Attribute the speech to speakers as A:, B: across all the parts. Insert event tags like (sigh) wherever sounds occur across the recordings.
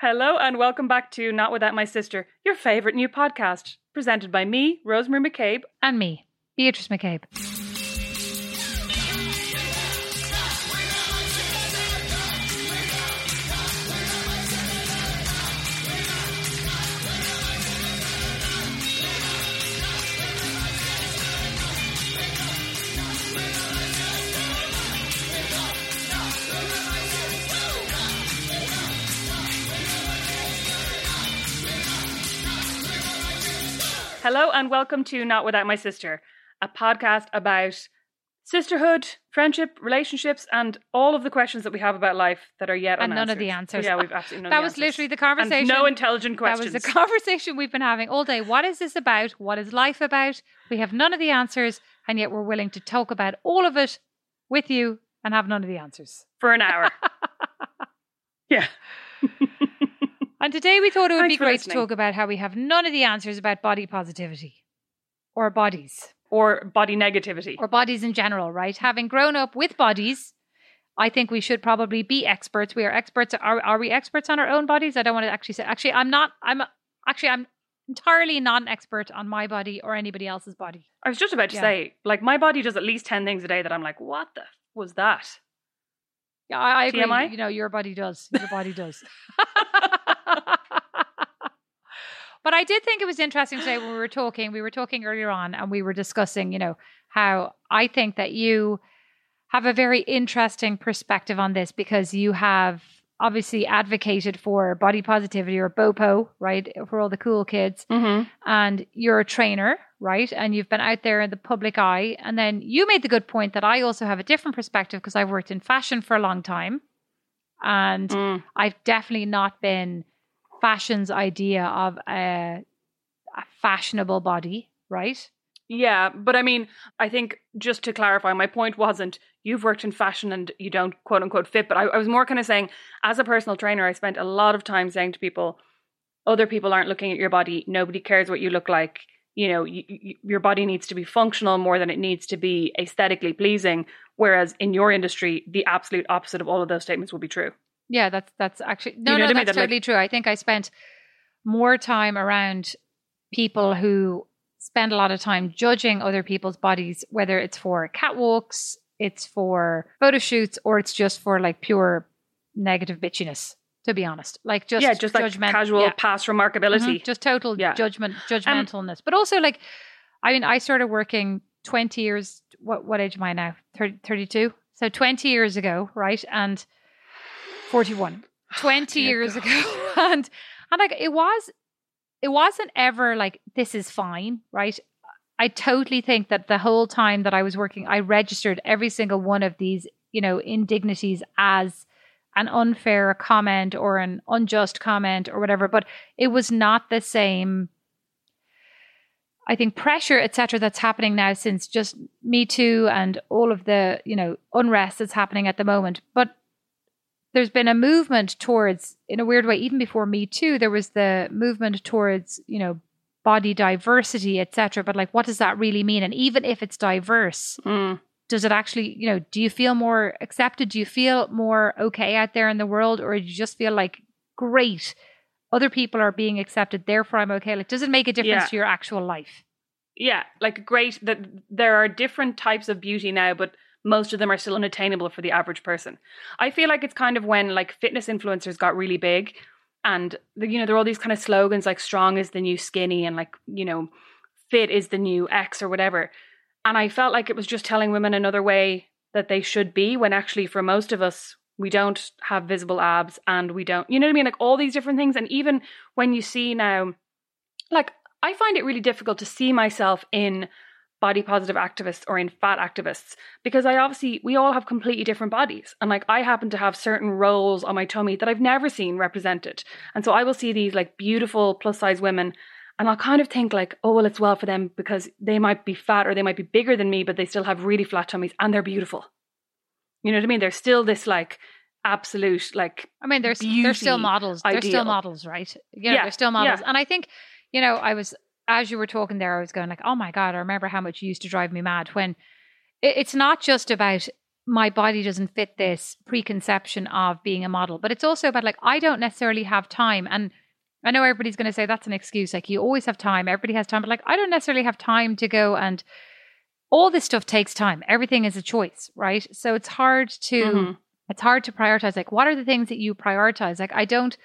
A: Hello and welcome back to Not Without My Sister, your favourite new podcast, presented by me, Rosemary Mac Cabe.
B: And me, Beatrice Mac Cabe.
A: Hello and welcome to Not Without My Sister, a podcast about sisterhood, friendship, relationships, and all of the questions that we have about life that are yet
B: And
A: unanswered.
B: none of the answers.
A: Yeah, we've absolutely none
B: That
A: of the
B: was
A: answers.
B: literally the
A: And
B: conversation.
A: no intelligent questions.
B: That was the conversation we've been having all day. What is this about? What is life about? We have none of the answers, and yet we're willing to talk about all of it with you and have none of the answers.
A: for an hour. (laughs) yeah. (laughs)
B: And today we thought it would
A: Thanks
B: be great
A: listening.
B: to talk about how we have none of the answers about body positivity or bodies
A: Or body negativity.
B: or bodies in general, right? Having grown up with bodies, I think we should probably be experts. We are experts. Are, are we experts on our own bodies? I don't want to actually say. Actually, I'm not. I'm actually I'm entirely not an expert on my body or anybody else's body.
A: I was just about to
B: Yeah.
A: say, like, my body does at least 10 things a day that I'm like, what the f- was that?
B: Yeah, I, I agree.
A: TMI?
B: You know, your body does. Your body does. (laughs) (laughs) but I did think it was interesting today when we were talking. We were talking earlier on, and we were discussing, you know, how I think that you have a very interesting perspective on this because you have obviously advocated for body positivity or BOPO, right, for all the cool kids
A: Mm-hmm.
B: and you're a trainer, right? And you've been out there in the public eye. And then you made the good point that I also have a different perspective because I've worked in fashion for a long time. And
A: Mm.
B: I've definitely not been fashion's idea of a, a fashionable body, right?
A: Yeah, but I mean, I think just to clarify, my point wasn't you've worked in fashion and you don't quote unquote fit, but I, I was more kind of saying, as a personal trainer, I spent a lot of time saying to people, other people aren't looking at your body. Nobody cares what you look like. You know, you, you, your body needs to be functional more than it needs to be aesthetically pleasing. Whereas in your industry, the absolute opposite of all of those statements will be true.
B: Yeah, that's that's actually no,
A: You know
B: no,
A: what I mean?
B: that's
A: That, like-
B: totally true. I think I spent more time around people who spend a lot of time judging other people's bodies, whether it's for catwalks, it's for photo shoots, or it's just for like pure negative bitchiness. To be honest, like just
A: yeah, just like casual
B: yeah.
A: past remarkability.
B: Mhm, just total
A: Yeah. Um,
B: judgment, judgmentalness. but also like, I mean, I started working twenty years. What what age am I now? 30, 32? So twenty years ago, right? And forty one. (sighs) 20
A: Dear
B: years
A: God.
B: ago (laughs) and and like it was it wasn't ever like this is fine right i totally think that the whole time that i was working i registered every single one of these you know indignities as an unfair comment or an unjust comment or whatever but it was not the same i think pressure etc that's happening now since just me too and all of the you know unrest that's happening at the moment but there's been a movement towards in a weird way even before me too there was the movement towards you know body diversity etc but like what does that really mean? And even if it's diverse
A: Mm.
B: does it actually you know do you feel more accepted? Do you feel more okay out there in the world? Or do you just feel like great other people are being accepted therefore i'm okay? Like does it make a difference
A: Yeah.
B: to your actual life?
A: Yeah, like great that there are different types of beauty now, but most of them are still unattainable for the average person. I feel like it's kind of when like fitness influencers got really big and the, you know there are all these kind of slogans like strong is the new skinny and like you know fit is the new X or whatever. And I felt like it was just telling women another way that they should be when actually for most of us we don't have visible abs and we don't you know what I mean like all these different things and even when you see now like I find it really difficult to see myself in body positive activists or in fat activists because I obviously we all have completely different bodies and like I happen to have certain rolls on my tummy that I've never seen represented and so I will see these like beautiful plus size women and I'll kind of think like oh well it's well for them because they might be fat or they might be bigger than me but they still have really flat tummies and they're beautiful you know what I mean there's still this like absolute like
B: I mean, there's they're still models. They're still models, right? Yeah,
A: Yeah,
B: they're still models.
A: yeah.
B: And I think, you know, I was as you were talking there, I was going like, oh my god, I remember how much you used to drive me mad when it, it's not just about my body doesn't fit this preconception of being a model. But it's also about like, I don't necessarily have time. And I know everybody's going to say that's an excuse. Like, you always have time. Everybody has time. But like, I don't necessarily have time to go and all this stuff takes time. Everything is a choice, right? So it's hard to,
A: Mhm.
B: it's hard to prioritize. Like, what are the things that you prioritize? Like, I don't,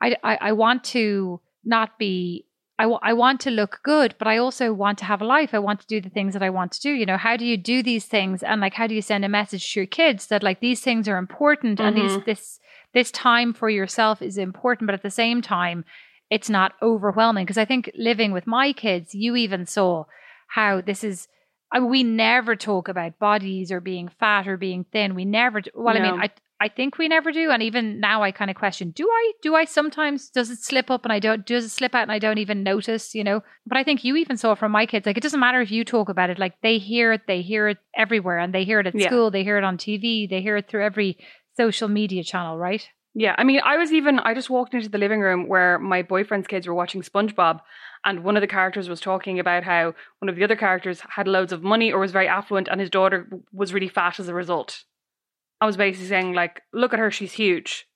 B: I, I, I want to not be I, w- I want to look good, but I also want to have a life. I want to do the things that I want to do. You know, how do you do these things? And like, how do you send a message to your kids that like these things are important and these,
A: Mhm.
B: this, this time for yourself is important, but at the same time, it's not overwhelming. Because I think living with my kids, you even saw how this is. I mean, we never talk about bodies or being fat or being thin. We never. Well, I mean, I I think we never do, and even now I kind of question: Do I? Do I sometimes? Does it slip up and I don't? Does it slip out and I don't even notice? You know. But I think you even saw from my kids, like it doesn't matter if you talk about it; like they hear it, they hear it everywhere, and they hear it at
A: Yeah.
B: school, they hear it on TV, they hear it through every social media channel, right?
A: Yeah, I mean, I was even, I just walked into the living room where my boyfriend's kids were watching SpongeBob, and one of the characters was talking about how one of the other characters had loads of money or was very affluent, and his daughter was really fat as a result. I was basically saying, like, look at her, she's huge.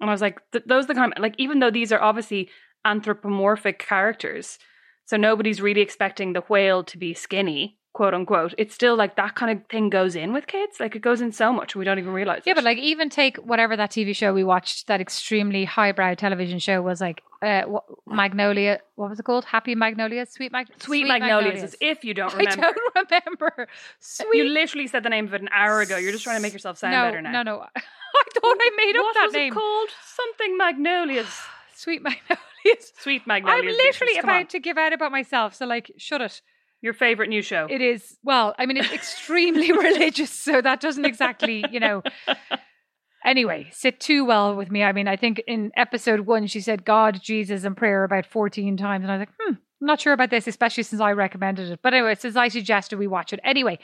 A: And I was like, th- those are the kind like, even though these are obviously anthropomorphic characters, so nobody's really expecting the whale to be skinny, quote unquote, it's still like that kind of thing goes in with kids. Like, it goes in so much, we don't even realize
B: Yeah,
A: it.
B: but like even take whatever that TV show we watched, that extremely highbrow television show was like uh, wha- Magnolia. What was it called? Happy Magnolias, Sweet Mag,
A: Sweet, Magnolias, as if you don't remember, (laughs) I
B: don't remember. Sweet.
A: You literally said the name of it an hour ago. You're just trying to make yourself sound
B: no,
A: better now.
B: No, no. (laughs) I thought I made up
A: what
B: that
A: was
B: name.
A: it called? Something Magnolias. (sighs)
B: Sweet Magnolias.
A: Sweet Magnolias.
B: I'm
A: literally come on.
B: about to give out about myself, so like, shut it.
A: Your favorite new show.
B: It is well, I mean, it's extremely (laughs) religious, so that doesn't exactly, you know. Anyway, sit too well with me. I mean, I think in episode one she said God, Jesus, and prayer about fourteen times, and I was like, hmm, I'm not sure about this, especially since I recommended it. But anyway, since I suggested we watch it anyway.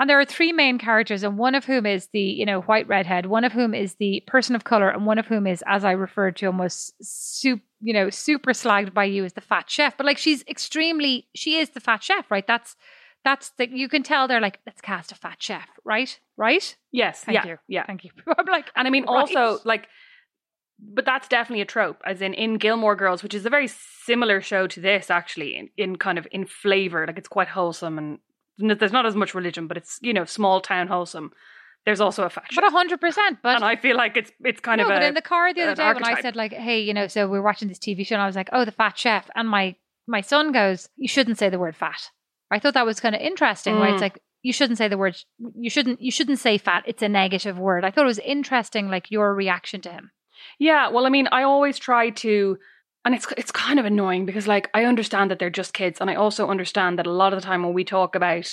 B: And there are three main characters, and one of whom is the, you know, white redhead, one of whom is the person of color, and one of whom is, as I referred to, almost soup, you know, super slagged by you as the fat chef. But like she's extremely, she is the fat chef, right? That's that's the you can tell they're like, let's cast a fat chef, right? Right?
A: yes.
B: Thank
A: yeah.
B: you.
A: Yeah.
B: Thank you. (laughs) I'm like,
A: And I mean, (laughs)
B: Right.
A: also, like, but that's definitely a trope, as in in Gilmore Girls, which is a very similar show to this, actually, in, in kind of in flavor. Like, it's quite wholesome and there's not as much religion, but it's, you know, small town whole,some. There's also a fact.
B: but a hundred percent. But
A: and I feel like it's it's kind
B: no,
A: of a
B: but in the car the other day when I said like, hey, you know, so we're watching this TV show, and I was like, oh, the fat chef, and my my son goes, you shouldn't say the word fat. I thought that was kind of interesting, right? It's
A: Mm.
B: like you shouldn't say the word. You shouldn't. You shouldn't say fat. It's a negative word. I thought it was interesting, like your reaction to him.
A: Yeah, well, I mean, I always try to, and it's it's kind of annoying because, like, I understand that they're just kids, and I also understand that a lot of the time when we talk about,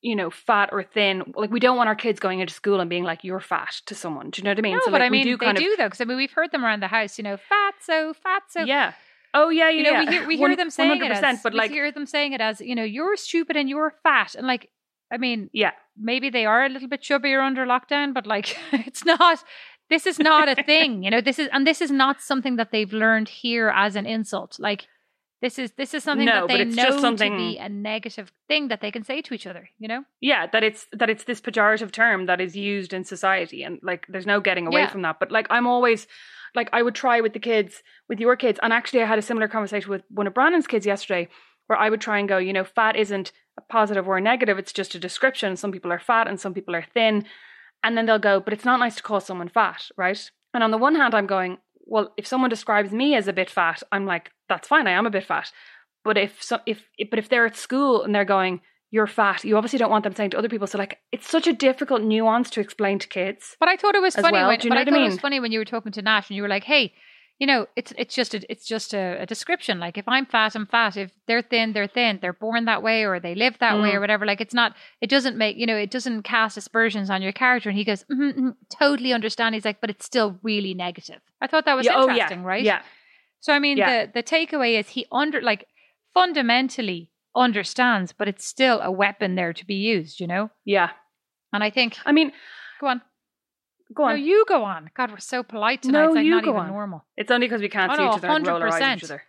A: you know, fat or thin, like, we don't want our kids going into school and being like, "You're fat" to someone. Do you know what I mean?
B: No,
A: so,
B: but
A: like,
B: I mean,
A: we do
B: they do
A: of,
B: though, because I mean, we've heard them around the house. You know, fat so fat so.
A: yeah. Oh yeah,
B: You
A: yeah.
B: know, we hear we hear
A: One-
B: them saying it
A: 100%,
B: as,
A: but
B: we
A: like,
B: hear them saying it as, you know, you're stupid and you're fat, and like, I mean,
A: yeah,
B: maybe they are a little bit chubbier under lockdown, but like (laughs) it's not this is not a (laughs) thing, you know. This is and this is not something that they've learned here as an insult. Like this is this is something
A: No,
B: that
A: but
B: they
A: it's
B: know
A: just
B: to
A: something-
B: be a negative thing that they can say to each other, you know?
A: yeah. That it's that it's this pejorative term that is used in society, and like, there's no getting away
B: Yeah.
A: from that. But like, I'm always like, I would try with the kids, with your kids, and actually, I had a similar conversation with one of Brandon's kids yesterday, where I would try and go, you know, fat isn't a positive or a negative; it's just a description. Some people are fat, and some people are thin, and then they'll go, but it's not nice to call someone fat, right? And on the one hand, I'm going, well, if someone describes me as a bit fat, I'm like, that's fine, I am a bit fat. But if so, if but if they're at school and they're going, you're fat, you obviously don't want them saying to other people. So like, it's such a difficult nuance to explain to kids.
B: But I thought it was funny
A: well,
B: when
A: do you
B: but
A: know
B: I
A: what I
B: thought it was funny when you were talking to Nash and you were like, Hey, you know, it's it's just a it's just a, a description. Like if I'm fat, I'm fat. If they're thin, they're thin. They're born that way or they live that way
A: Mm.
B: or whatever. Like it's not it doesn't make you know, it doesn't cast aspersions on your character. And he goes, mm mm, totally understand. He's like, but it's still really negative. I thought that was
A: Yeah, oh,
B: interesting,
A: yeah,
B: right?
A: Yeah,
B: So I mean
A: Yeah.
B: the the takeaway is he under like fundamentally understands, but it's still a weapon there to be used, you know?
A: yeah.
B: And I think
A: I mean,
B: go on.
A: Go on.
B: No, you go on. God, we're so polite tonight.
A: No,
B: it's like
A: you
B: not
A: go
B: even
A: on.
B: normal.
A: it's only because we can't
B: Oh,
A: see
B: no,
A: each other and roll our eyes at
B: 100%.
A: each other.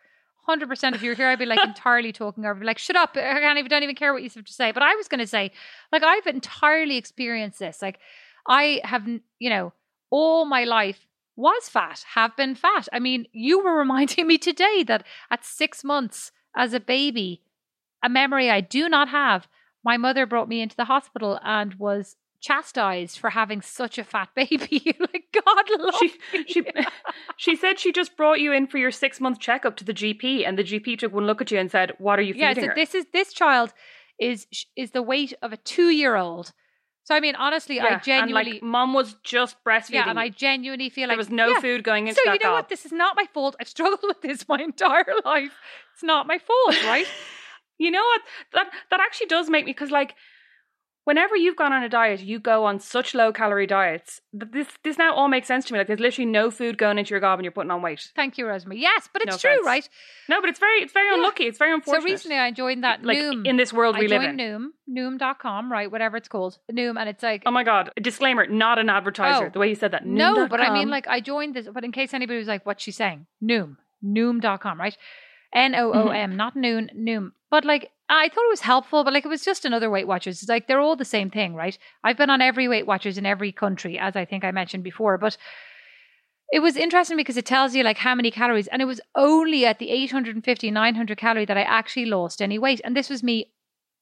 B: hundred percent. If you were here, I'd be like (laughs) entirely talking over, like, shut up! I can't even don't even care what you have to say. But I was going to say, like, I've entirely experienced this. Like, I have, you know, all my life was fat, have been fat. I mean, you were reminding (laughs) me today that at six months as a baby, a memory I do not have, my mother brought me into the hospital and was chastised for having such a fat baby. (laughs) like God love
A: she, she (laughs) she said she just brought you in for your six month checkup to the GP, and the GP took one look at you and said, "What are you feeding
B: yeah, so
A: her?"
B: this is this child is is the weight of a two year old. So I mean, honestly,
A: yeah,
B: I genuinely,
A: and like mom was just breastfeeding.
B: yeah, and I genuinely feel like there
A: was no
B: yeah.
A: food going into
B: So you know what? This is not my fault. I've struggled (laughs) with this my entire life. It's not my fault, right?
A: You know what? That that actually does make me because like whenever you've gone on a diet, you go on such low calorie diets. that This this now all makes sense to me. Like there's literally no food going into your gob and you're putting on weight.
B: Thank you, Rosemary. Yes, but it's
A: No
B: true,
A: offense.
B: right?
A: No, but it's very it's very
B: Yeah.
A: unlucky. It's very unfortunate.
B: So recently I joined that
A: like
B: Noom.
A: in this world we
B: I
A: live in.
B: joined Noom, Noom.com, right? Whatever it's called. Noom, and it's like,
A: Oh my god! A disclaimer: not an advertiser.
B: Oh.
A: The way you said that.
B: no, but I mean, like, I joined this, but in case anybody was like, what's she saying? Noom, Noom.com, right? N O O M, mm-hmm. not Noon, Noom. But like, I thought it was helpful, but like, it was just another Weight Watchers. It's like, they're all the same thing, right? I've been on every Weight Watchers in every country, as I think I mentioned before, but it was interesting because it tells you like how many calories, and it was only at the 850, 900 calorie that I actually lost any weight. And this was me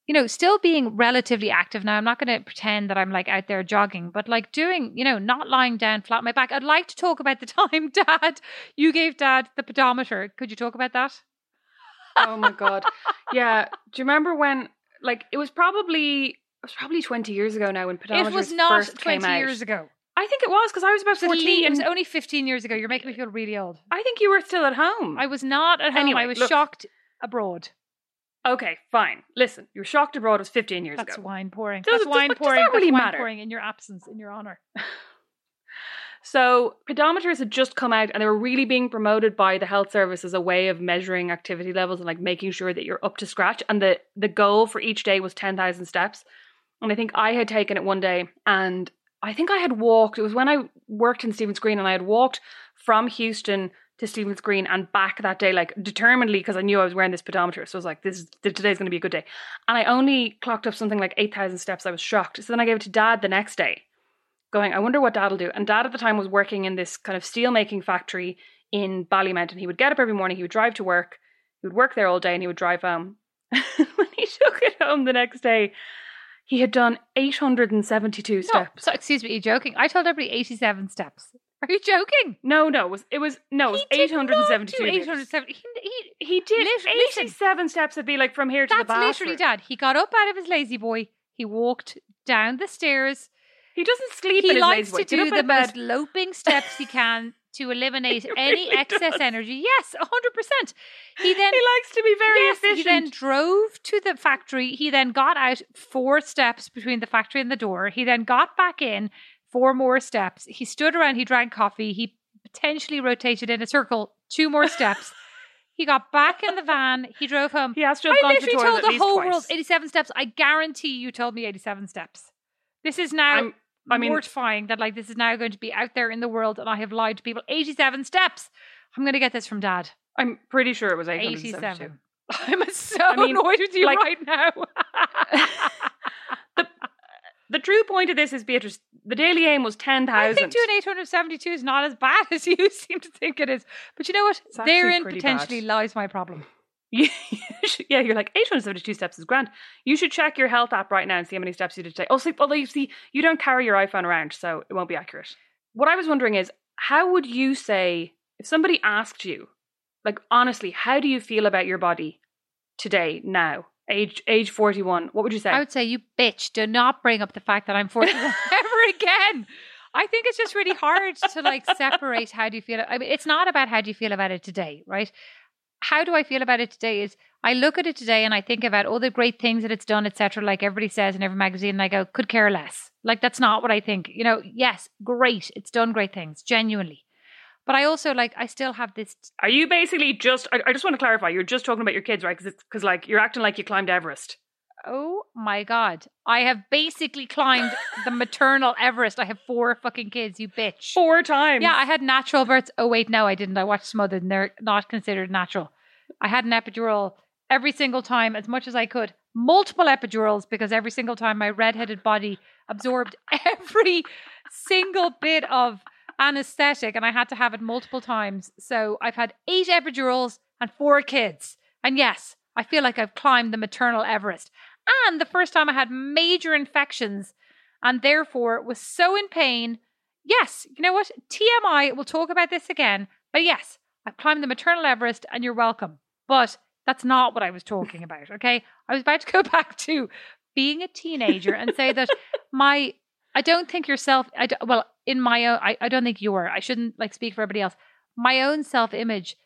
B: you know, still being relatively active now. I'm not going to pretend that I'm like out there jogging, but like doing, you know, not lying down flat on my back. I'd like to talk about the (laughs) time, Dad, you gave Dad the pedometer. Could you talk about that?
A: Oh my god, yeah. Do you remember when? Like it was probably it was probably twenty years ago now when pedometers
B: it was not
A: first
B: 20
A: came out.
B: years ago.
A: I think it was because I was about fourteen.
B: least- it was only 15 years ago. You're making me feel really old.
A: I think you were still at home.
B: I was not at home.
A: Anyway,
B: I was
A: look.
B: shocked abroad.
A: okay, fine. Listen, you were shocked abroad. It was fifteen years ago.
B: That's
A: ago.
B: wine pouring.
A: Does-
B: That's
A: does-
B: wine
A: does that
B: pouring. That's
A: really
B: wine
A: matter?
B: pouring in your absence, in your honor. (laughs)
A: So pedometers had just come out and they were really being promoted by the health service as a way of measuring activity levels and like making sure that you're up to scratch. And the the goal for each day was ten thousand steps. And I think I had taken it one day and I think I had walked. It was when I worked in Stephen's Green and I had walked from Heuston to Stephen's Green and back that day, like determinedly because I knew I was wearing this pedometer. So I was like, this is today's going to be a good day. And I only clocked up something like eight thousand steps. I was shocked. So then I gave it to Dad the next day going, I wonder what dad will do. And dad at the time was working in this kind of steel making factory in Ballymount. And he would get up every morning, he would drive to work, he would work there all day, and he would drive home. (laughs) when he took it home the next day, he had done 872
B: No,
A: steps.
B: so excuse me, are you joking? I told everybody 87 steps. Are you joking?
A: No, no, it was, it was no, it was
B: He did not
A: 872.
B: do
A: meters.
B: 870. He, he,
A: He did
B: listen.
A: 87 steps would be like from here to the
B: that's literally dad. He got up out of his lazy boy. He walked down the stairs.
A: He doesn't sleep
B: He likes to do the
A: bed.
B: most loping steps he can (laughs) to eliminate
A: He
B: any excess
A: does.
B: energy. Yes, 100%. He then
A: He likes to be very
B: yes,
A: efficient.
B: he then drove to the factory. He then got out four steps between the factory and the door. He then got back in four more steps. He stood around. He drank coffee. He potentially rotated in a circle two more steps. (laughs) he got back in the van. He drove home.
A: he has to have
B: I
A: gone
B: literally
A: toilet
B: told the whole
A: twice.
B: world 87 steps. I guarantee you told me 87 steps. This is now
A: I'm- I mean-
B: mortifying that like this is now going to be out there in the world and I have lied to people. 87 steps. I'm going to get this from dad.
A: I'm pretty sure it was
B: 87. (laughs) I'm so
A: I mean,
B: annoyed with you
A: like-
B: right now. (laughs)
A: the, the true point of this is, Beatrice, the daily aim was 10,000.
B: I
A: 10,000.
B: think doing 872 is not as bad (laughs) as you seem to think it is. But you know what? Therein potentially
A: bad.
B: lies my problem. (laughs)
A: You should- yeah, you're like 872 steps is grand. You should check your health app right now and see how many steps you did today. Also, although you see, you don't carry your iPhone around, so it won't be accurate. What I was wondering is, how would you say if somebody asked you, like honestly, how do you feel about your body today, now, age age 41? What would you say?
B: I would say, you bitch, do not bring up the fact that I'm 41 (laughs) ever again. I think it's just really hard to like separate how do you feel. I mean, it's not about how do you feel about it today, right? How do I feel about it today is I look at it today and I think about all the great things that it's done, etc. Like everybody says in every magazine, and I go, could care less. Like that's not what I think. You know, yes, great, it's done great things, genuinely. But I also like I still have this
A: Are you basically just? I, I just want to clarify. You're just talking about your kids, right? Because it's, Because like you're acting like you climbed Everest.
B: Oh my god. I have basically climbed the maternal Everest. I have four fucking kids, you bitch.
A: Four times.
B: Yeah, I had natural births. Oh wait, no, I didn't. I watched Smothered and they're not considered natural. I had an epidural every single time as much as I could. Multiple epidurals because every single time my redheaded body absorbed (laughs) every single bit of anesthetic and I had to have it multiple times. So I've had eight epidurals and four kids. And yes, I feel like I've climbed the maternal Everest. And the first time I had major infections and therefore was so in pain. Yes, you know what? TMI, we'll talk about this again. But yes, I've climbed the maternal Everest and you're welcome. But that's not what I was talking (laughs) about, okay? I was about to go (laughs) back to being a teenager and say that (laughs) my I don't think yourself I don't, well in my own I, I don't think you're I shouldn't like speak for everybody else. My own self image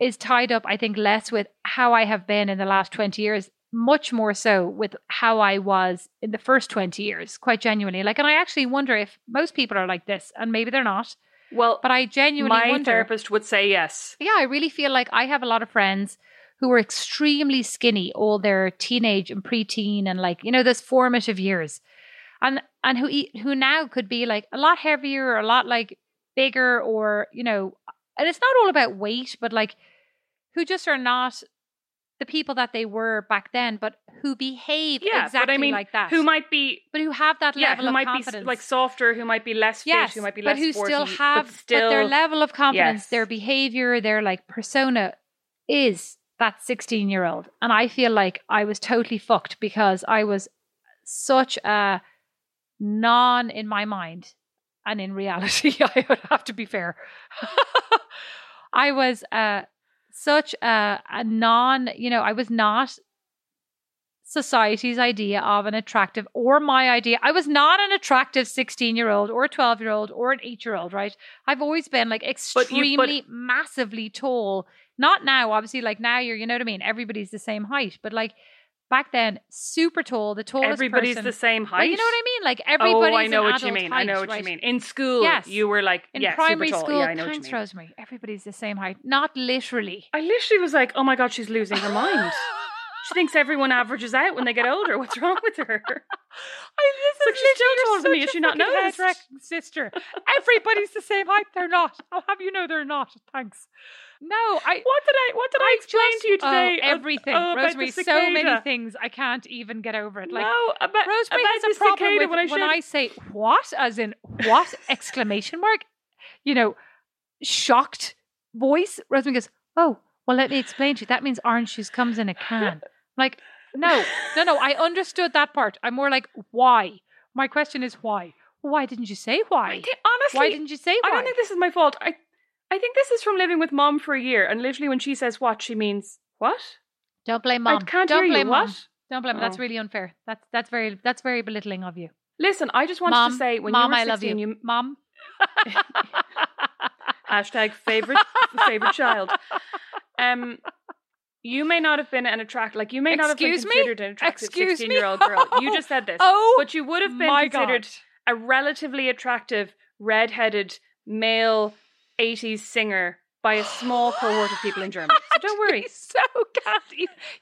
B: is tied up I think less with how I have been in the last 20 years much more so with how I was in the first 20 years quite genuinely. Like and I actually wonder if most people are like this and maybe they're not.
A: Well,
B: but I genuinely
A: my
B: wonder.
A: therapist would say yes.
B: yeah, I really feel like I have a lot of friends who were extremely skinny all their teenage and preteen and like you know those formative years, and and who eat, who now could be like a lot heavier or a lot like bigger or you know, and it's not all about weight, but like who just are not the people that they were back then, but who behave
A: Yeah,
B: exactly
A: I mean,
B: like that,
A: who might be
B: but who have that
A: yeah,
B: level
A: who
B: of
A: might
B: confidence,
A: be like softer, who might be less fit,
B: yes,
A: who might be
B: but
A: less but
B: who
A: sporty,
B: still have
A: but still
B: their level of confidence,
A: yes.
B: their behavior, their like persona is that 16 year old. And I feel like I was totally fucked because I was such a non in my mind and in reality, (laughs) I would have to be fair. (laughs) I was uh, such a, a non, you know, I was not society's idea of an attractive or my idea. I was not an attractive 16 year old or 12 year old or an 8 year old, right? I've always been like
A: But you-
B: extremely
A: but-
B: massively tall. Not now, obviously, like now you're, you know what I mean? Everybody's the same height, but like back then, super tall, the tallest
A: everybody's
B: person.
A: the same height.
B: You know what I mean? Like everybody's
A: Oh, I know what you mean. I know what
B: right?
A: you mean. In school,
B: Yes.
A: you were like,
B: In
A: yeah,
B: primary school,
A: yeah, I know what you mean.
B: Rosemary. Everybody's the same height. Not literally.
A: I literally was like, oh my god, she's losing her mind. She thinks everyone averages out when they get older. What's wrong with her?
B: I, this
A: like,
B: is
A: she's still taller than me.
B: a
A: she not noticed?
B: sister. Everybody's the same height. They're not. I'll have you know they're not. Thanks. No, I.
A: What did I what did I, explain
B: just-
A: to you
B: oh,
A: today? of-
B: everything,
A: oh,
B: Rosemary. So many things I can't even get over it. Like
A: no, about,
B: Rosemary
A: about
B: has a problem with
A: when I,
B: when I say what, as in what (laughs) exclamation mark, you know, shocked voice. Rosemary goes, "Oh, well, let me explain to you. That means orange juice comes in a can." like, no, no, no. I understood that part. I'm more like, why? My question is why. Why didn't you say why?
A: I honestly,
B: why didn't you say why?
A: I don't think this is my fault. I I think this is from living with mom for a year, and literally when she says what, she means what?
B: don't blame
A: I
B: mom.
A: can't
B: don't
A: hear
B: blame
A: you.
B: mom.
A: What?
B: Don't blame. That's
A: Oh.
B: really unfair. That's that's very that's very belittling of you.
A: Listen, I just wanted
B: mom,
A: to say when
B: mom,
A: you were
B: I love
A: 16,
B: you. Mom. (laughs) (laughs)
A: hashtag favorite favorite child. Um, you may not have been an attract like you may not have been
B: Excuse me?
A: considered an attractive
B: Excuse me?
A: sixteen year old girl. You just said this, (laughs)
B: oh,
A: but you would have been considered
B: God.
A: a relatively attractive red-headed male '80s singer by a small (gasps) cohort of people in Germany. So don't worry.
B: So can't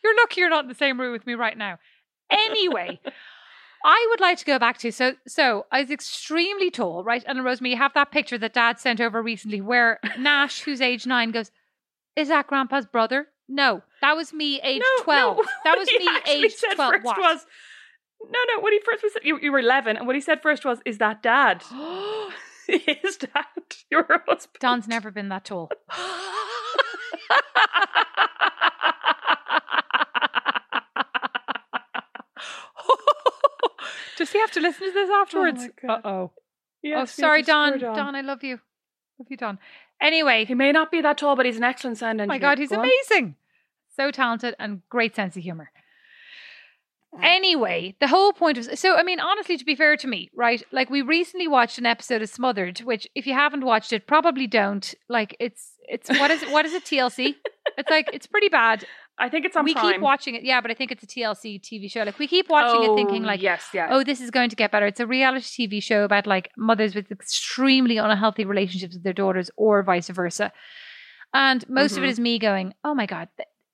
B: You're lucky you're not in the same room with me right now. Anyway, (laughs) I would like to go back to so so I was extremely tall, right? And Rosemary, you have that picture that Dad sent over recently where (laughs) Nash, who's age nine, goes, "Is that Grandpa's brother?" No, that was me, age
A: no,
B: twelve.
A: No, (laughs)
B: that was me, age
A: said
B: twelve.
A: First
B: What?
A: was no, no. What he first was, you, you were eleven, and what he said first was, "Is that Dad?" (gasps) (laughs) His dad, your husband.
B: Don's never been that tall. (laughs) Does he have to listen to this afterwards?
A: my
B: Uh oh.
A: Yes,
B: oh, sorry,
A: yes,
B: Don. Don. I love you. Love you, Don. Anyway,
A: He may not be that tall, but he's an excellent sound
B: oh
A: engineer.
B: my God, he's
A: Go on.
B: amazing. So talented and great sense of humor. Anyway, the whole point was so. I mean, honestly, to be fair to me, right? Like, we recently watched an episode of Smothered, which, if you haven't watched it, probably don't. Like, it's it's what is what is it? TLC. (laughs) It's like it's pretty bad.
A: I think it's on
B: we
A: Prime.
B: keep watching it, yeah, but I think it's a TLC TV show. Like, we keep watching it, thinking
A: Oh,
B: like,
A: yes, yeah.
B: oh, this is going to get better. It's a reality TV show about like mothers with extremely unhealthy relationships with their daughters or vice versa. And most of it
A: Mhm.
B: is me going, oh my God,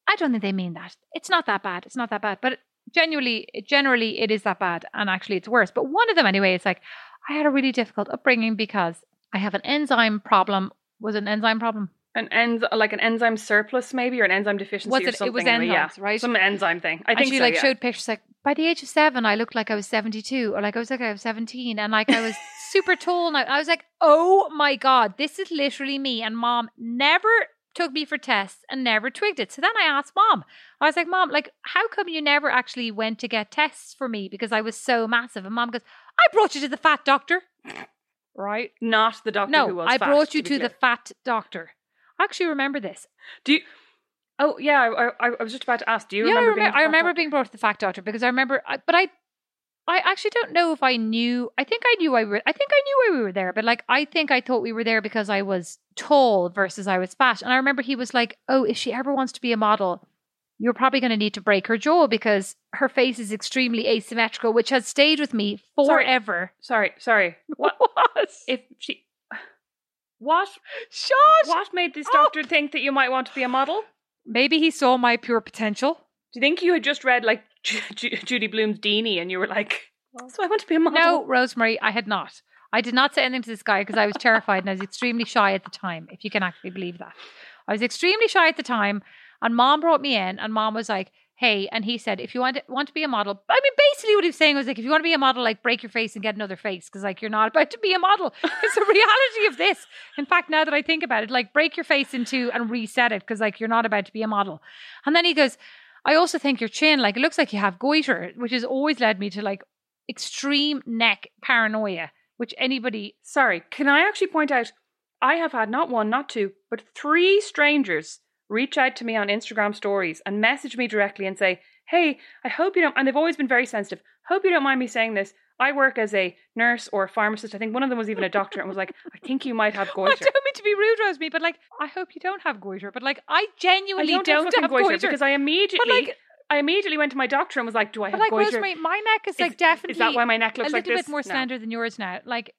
B: I don't think they mean that. It's not that bad. It's not that bad. But genuinely, generally, it is that bad. And actually, it's worse. But one of them, anyway, it's like, I had a really difficult upbringing because I have an enzyme problem. Was it an enzyme problem?
A: an enzyme, like an enzyme surplus, maybe, or an enzyme deficiency,
B: Was
A: or
B: it?
A: something.
B: It was
A: anyway, yeah.
B: right?
A: Some enzyme thing. I
B: and
A: think
B: she
A: so,
B: like
A: yeah.
B: showed pictures like by the age of seven I looked like I was seventy two or like I was like I was seventeen and like I was (laughs) super tall and I, I was like oh my god this is literally me and mom never took me for tests and never twigged it so then I asked mom I was like mom like how come you never actually went to get tests for me because I was so massive and mom goes I brought you to the fat doctor right
A: Not the doctor who was fat.
B: no I
A: fat,
B: brought you
A: be
B: to the fat doctor I actually remember this
A: Do you? Oh yeah, I, I, I was just about to ask. Do you
B: yeah,
A: remember
B: I, remember,
A: a
B: I
A: fat
B: remember being brought to the fact doctor because I remember, I, but I, I actually don't know if I knew. I think I knew why we were. I think I knew we were there, but like I think I thought we were there because I was tall versus I was fat. And I remember he was like, "Oh, if she ever wants to be a model." You're probably going to need to break her jaw because her face is extremely asymmetrical, which has stayed with me forever.
A: Sorry, sorry. (laughs) What
B: What?
A: if she? What?
B: Shut!
A: What made this
B: up.
A: doctor think that you might want to be a model?
B: Maybe he saw my pure potential.
A: Do you think you had just read like Ju- Ju- Judy Blume's Deenie and you were like, "So I want to be a model"?
B: No, Rosemary, I had not. I did not say anything to this guy because I was terrified and I was extremely shy at the time, if you can actually believe that. I was extremely shy at the time, and mom brought me in, and mom was like, Hey, and he said, if you want to, want to be a model, I mean, basically what he was saying was like, if you want to be a model, like break your face and get another face, because like you're not about to be a model. (laughs) It's the reality of this. In fact, now that I think about it, like break your face into and reset it, because like you're not about to be a model. And then he goes, I also think your chin, like it looks like you have goiter, which has always led me to like extreme neck paranoia, which anybody
A: Sorry, can I actually point out? I have had not one, not two, but three strangers reach out to me on Instagram stories and message me directly and say, Hey, I hope you don't, and they've always been very sensitive. Hope you don't mind me saying this. I work as a nurse or a pharmacist. I think one of them was even a doctor and was like, I think you might have (laughs) goiter.
B: Mean to be rude, Rosemary, but like, I hope you don't have goiter. But like, I
A: I
B: genuinely
A: don't,
B: don't,
A: have,
B: have
A: goiter,
B: goiter.
A: because I immediately,
B: like,
A: I immediately went to my doctor and was like, Do I
B: but
A: have
B: like
A: goiter?
B: Rosemary, my neck is
A: Is-
B: like definitely
A: Is that why my neck
B: a
A: looks
B: little
A: like this?
B: bit more
A: No.
B: slender than yours now. Like,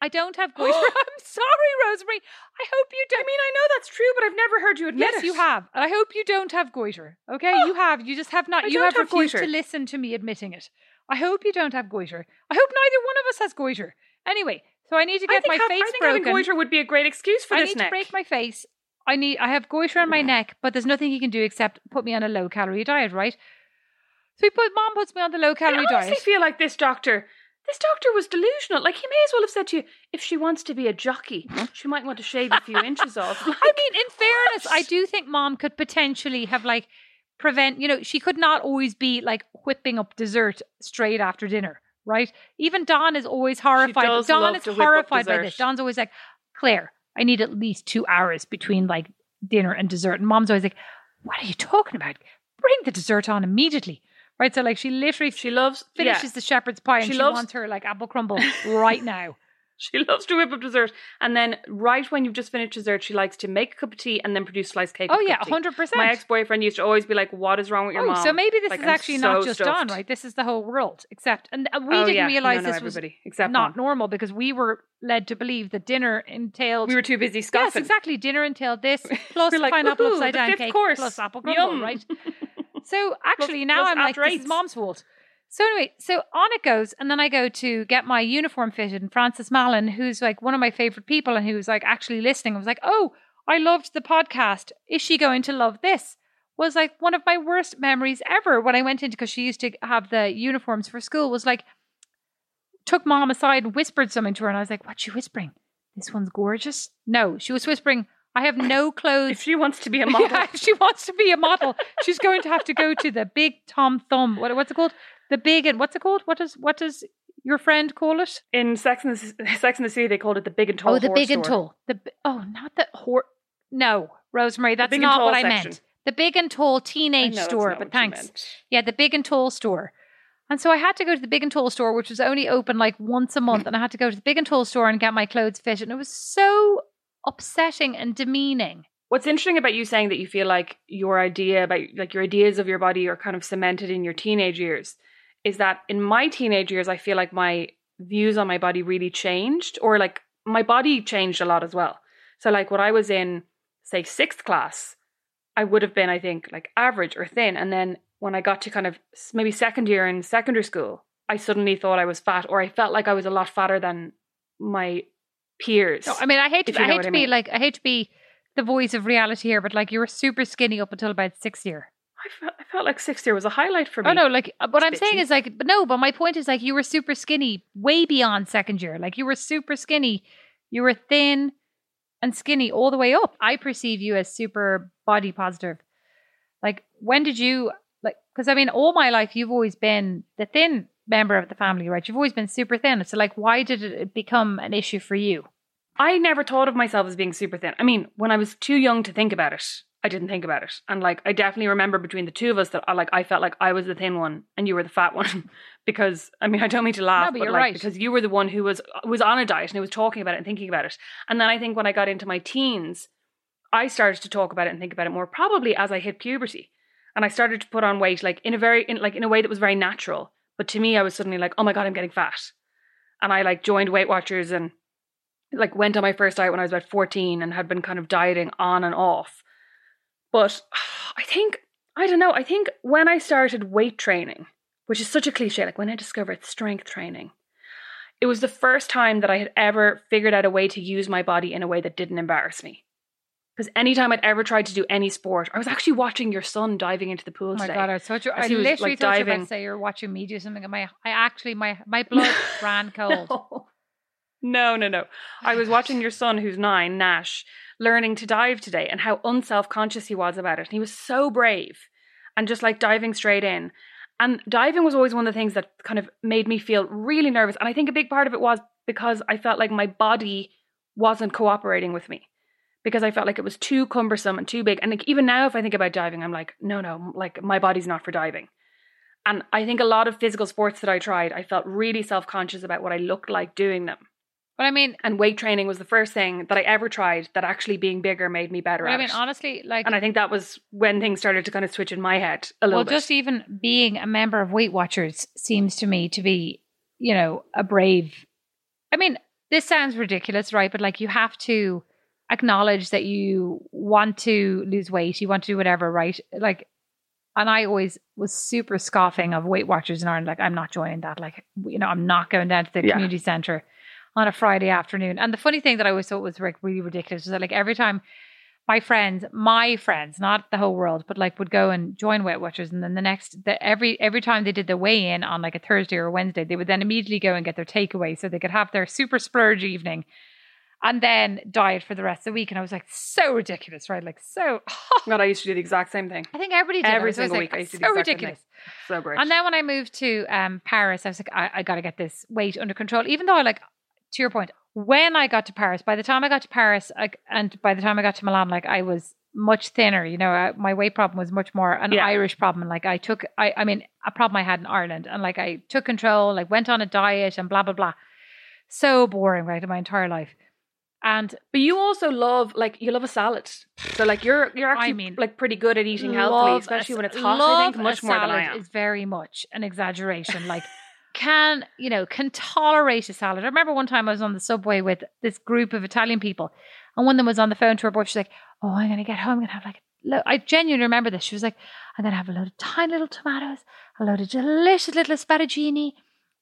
B: I don't have (gasps) goiter. (laughs) I'm sorry, Rosemary. I hope you don't.
A: I mean, I know that's true, but I've never heard you admit
B: yes,
A: it.
B: you have. And I hope you don't have goiter. Okay, you (gasps) have. You just have not.
A: I
B: you have
A: have
B: refused
A: goiter.
B: to listen to me admitting it. I hope you don't have goiter. I hope neither one of us has goiter. Anyway, so I need to get my
A: have-
B: face
A: I think
B: broken.
A: having goiter would be a great excuse for this.
B: I
A: this
B: need
A: neck.
B: to break my face. I need. I have goiter on my neck, but there's nothing he can do except put me on a low calorie diet, right? So he put mom puts me on the low
A: I
B: calorie
A: honestly
B: diet.
A: feel like this doctor, this doctor was delusional. Like he may as well have said to you, if she wants to be a jockey, she might want to shave a few (laughs) inches off.
B: I mean, in fairness, I do think mom could potentially have like prevent. You know, she could not always be like whipping up dessert straight after dinner, right? Even Don is always horrified. Don is
A: to whip up
B: horrified by this. Don's always like, Claire, I need at least two hours between like dinner and dessert. And mom's always like, What are you talking about? Bring the dessert on immediately. Right. So like she literally
A: she loves
B: finishes
A: yeah,
B: the shepherd's pie and
A: She
B: she,
A: loves-
B: wants her like apple crumble right now. (laughs)
A: she loves to whip up dessert, and then right when you've just finished dessert, she likes to make a cup of tea and then produce sliced cake.
B: Oh yeah,
A: cup of tea.
B: hundred percent.
A: My ex boyfriend used to always be like, "What is wrong with your
B: Oh,
A: mom?"
B: so maybe this
A: Like,
B: is
A: I'm
B: actually
A: so
B: not just
A: stuffed.
B: Don, right? This is the whole world. Except, and uh, we
A: Oh,
B: didn't
A: yeah.
B: realize
A: no, no,
B: this was
A: except
B: not
A: mom.
B: normal because we were led to believe that dinner entailed.
A: We were too busy scoffing.
B: yes, exactly. Dinner entailed this (laughs) plus
A: like,
B: pineapple upside down cake
A: course.
B: plus apple crumble,
A: Yum."
B: right? So (laughs) actually, now
A: plus
B: I'm like, this is mom's fault. So anyway, so on it goes, and then I go to get my uniform fitted, and Francis Mallon, who's like one of my favorite people, and who's like actually listening, I was like, "Oh, I loved the podcast. Is she going to love this?" Was like one of my worst memories ever when I went into because she used to have the uniforms for school. Was like took mom aside and whispered something to her, and I was like, "What's she whispering? This one's gorgeous." No, she was whispering, "I have no (laughs) clothes."
A: If she wants to be a (laughs) model,
B: Yeah, if she wants to be a model, she's going to have to go to the big Tom Thumb. What, what's it called? The big and what's it called? What does what does your friend call it?
A: in Sex and the Sex and the City, they called it the Big and Tall.
B: oh, the big and tall. The oh, not the horse. No, Rosemary, that's not what I
A: section.
B: meant. The big and tall teenage store, but thanks. Yeah, the big and tall store. And so I had to go to the big and tall store, which was only open like once a month, and I had to go to the big and tall store and get my clothes fitted. And it was so upsetting and demeaning.
A: What's interesting about you saying that you feel like your idea about like your ideas of your body are kind of cemented in your teenage years is that in my teenage years I feel like my views on my body really changed or like my body changed a lot as well. So like when I was in say 6th class I would have been I think like average or thin and then when I got to kind of maybe second year in secondary school I suddenly thought I was fat or I felt like I was a lot fatter than my peers.
B: No, I mean, I hate to, I hate to
A: I
B: be like, I hate to be the voice of reality here, but like you were super skinny up until about sixth year.
A: I felt, I felt like sixth year was a highlight for me.
B: Oh no, like uh, what I'm
A: It's
B: saying is like, but no, but my point is like you were super skinny way beyond second year. Like you were super skinny, you were thin and skinny all the way up. I perceive you as super body positive. Like when did you like? Because I mean, all my life you've always been the thin member of the family, right? You've always been super thin. So like, why did it become an issue for you?
A: I never thought of myself as being super thin. I mean, when I was too young to think about it, I didn't think about it. And like, I definitely remember between the two of us that I like, I felt like I was the thin one and you were the fat (laughs) one. because I mean, I don't mean to laugh,
B: No, but
A: but,
B: you're
A: like
B: right.
A: because you were the one who was was on a diet and who was talking about it and thinking about it. And then I think when I got into my teens, I started to talk about it and think about it more. Probably as I hit puberty, and I started to put on weight like in a very in like in a way that was very natural. But to me, I was suddenly like, oh my god, I'm getting fat. And I like joined Weight Watchers and like went on my first diet when I was about 14 and had been kind of dieting on and off. But (sighs) I think, I don't know, I think when I started weight training, which is such a cliche, like when I discovered strength training, it was the first time that I had ever figured out a way to use my body in a way that didn't embarrass me. Because anytime I'd ever tried to do any sport, I was actually watching your son diving into the pool
B: Oh my
A: today.
B: god, I thought you. I
A: he was,
B: literally
A: like,
B: thought you were about
A: diving.
B: to say you're watching me do something. And my, I actually, my my (laughs) blood ran cold.
A: No. no, no, no. I was watching (laughs) your son, who's nine, Nash, learning to dive today and how unself conscious he was about it. And he was so brave and just like diving straight in. And diving was always one of the things that kind of made me feel really nervous. And I think a big part of it was because I felt like my body wasn't cooperating with me. Because I felt like it was too cumbersome and too big. And like even now, if I think about diving, I'm like, no, no, like my body's not for diving. And I think a lot of physical sports that I tried, I felt really self conscious about what I looked like doing them.
B: But I mean,
A: And weight training was the first thing that I ever tried that actually being bigger made me better at
B: I mean,
A: it.
B: honestly, like,
A: and I think that was when things started to kind of switch in my head a little
B: well,
A: bit.
B: just even being a member of Weight Watchers seems to me to be, you know, a brave. I mean, this sounds ridiculous, right? But like, you have to acknowledge that you want to lose weight, you want to do whatever, right? Like, and I always was super scoffing of Weight Watchers in Ireland. Like, I'm not joining that. Like, you know, I'm not going down to the
A: Yeah.
B: community centre on a Friday afternoon. And the funny thing that I always thought was like really ridiculous was that like every time my friends, my friends, not the whole world, but like would go and join Weight Watchers, and then the next, the, every every time they did the weigh in on like a Thursday or a Wednesday, they would then immediately go and get their takeaway so they could have their super splurge evening, and then diet for the rest of the week. And I was like, so ridiculous, right? Like so. (laughs)
A: God, I used to do the exact same thing.
B: I think everybody did.
A: Every single
B: like,
A: week I used to do
B: so
A: the exact same thing.
B: ridiculous.
A: So great.
B: And then when I moved to um, Paris, I was like, I, I got to get this weight under control. Even though I like, to your point, when I got to Paris, by the time I got to Paris, I, and by the time I got to Milan, like I was much thinner. You know, I, my weight problem was much more an
A: Yeah.
B: Irish problem. Like I took, I, I mean, a problem I had in Ireland, and like I took control, like went on a diet and blah blah blah. So boring, right, in my entire life. And
A: but you also love like you love a salad. So like you're you're actually
B: mean,
A: like pretty good at eating healthily, especially
B: a-
A: when it's hot. I think much more than I am.
B: Is very much an exaggeration. Like (laughs) can you know can tolerate a salad. I remember one time I was on the subway with this group of Italian people, and one of them was on the phone to her boy. She's like, "Oh, I'm gonna get home. I'm gonna have like." lo-" I genuinely remember this. She was like, "I'm gonna have a load of tiny little tomatoes, a load of delicious little asparagini.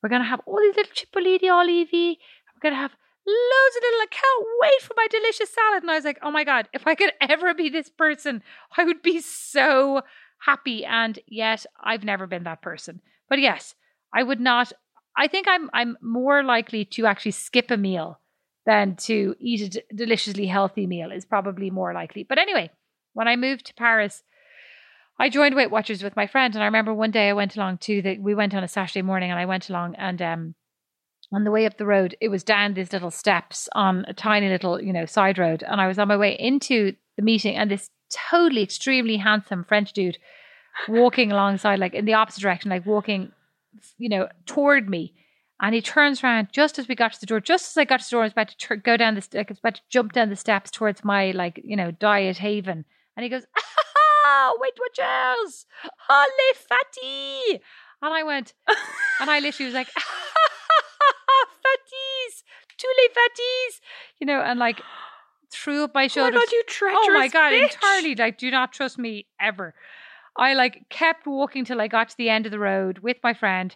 B: We're gonna have all these little cipollini olivi. We're gonna have." Loads of little, I can't wait for my delicious salad. And I was like, oh my God, if I could ever be this person, I would be so happy. And yet I've never been that person. But yes, I would not. I think I'm I'm more likely to actually skip a meal than to eat a d- deliciously healthy meal is probably more likely. But anyway, when I moved to Paris, I joined Weight Watchers with my friend, and I remember one day I went along to the. We went on a Saturday morning, and I went along, and um, on the way up the road, it was down these little steps on a tiny little, you know, side road, and I was on my way into the meeting, and this totally extremely handsome French dude walking alongside, like in the opposite direction, like walking, you know, toward me. And he turns around just as we got to the door. Just as I got to the door, I was about to tur- go down the, like, I was about to jump down the steps towards my, like, you know, diet haven. And he goes, (laughs) ah, Weight Watchers, ole fatty. And I went, and I literally was like, (laughs) fatties, tous les fatties, you know, and like threw up my
A: Oh my
B: shoulders.
A: god, you treacherous
B: Oh my god,
A: bitch.
B: entirely. Like, do not trust me ever. I like kept walking till I got to the end of the road with my friend.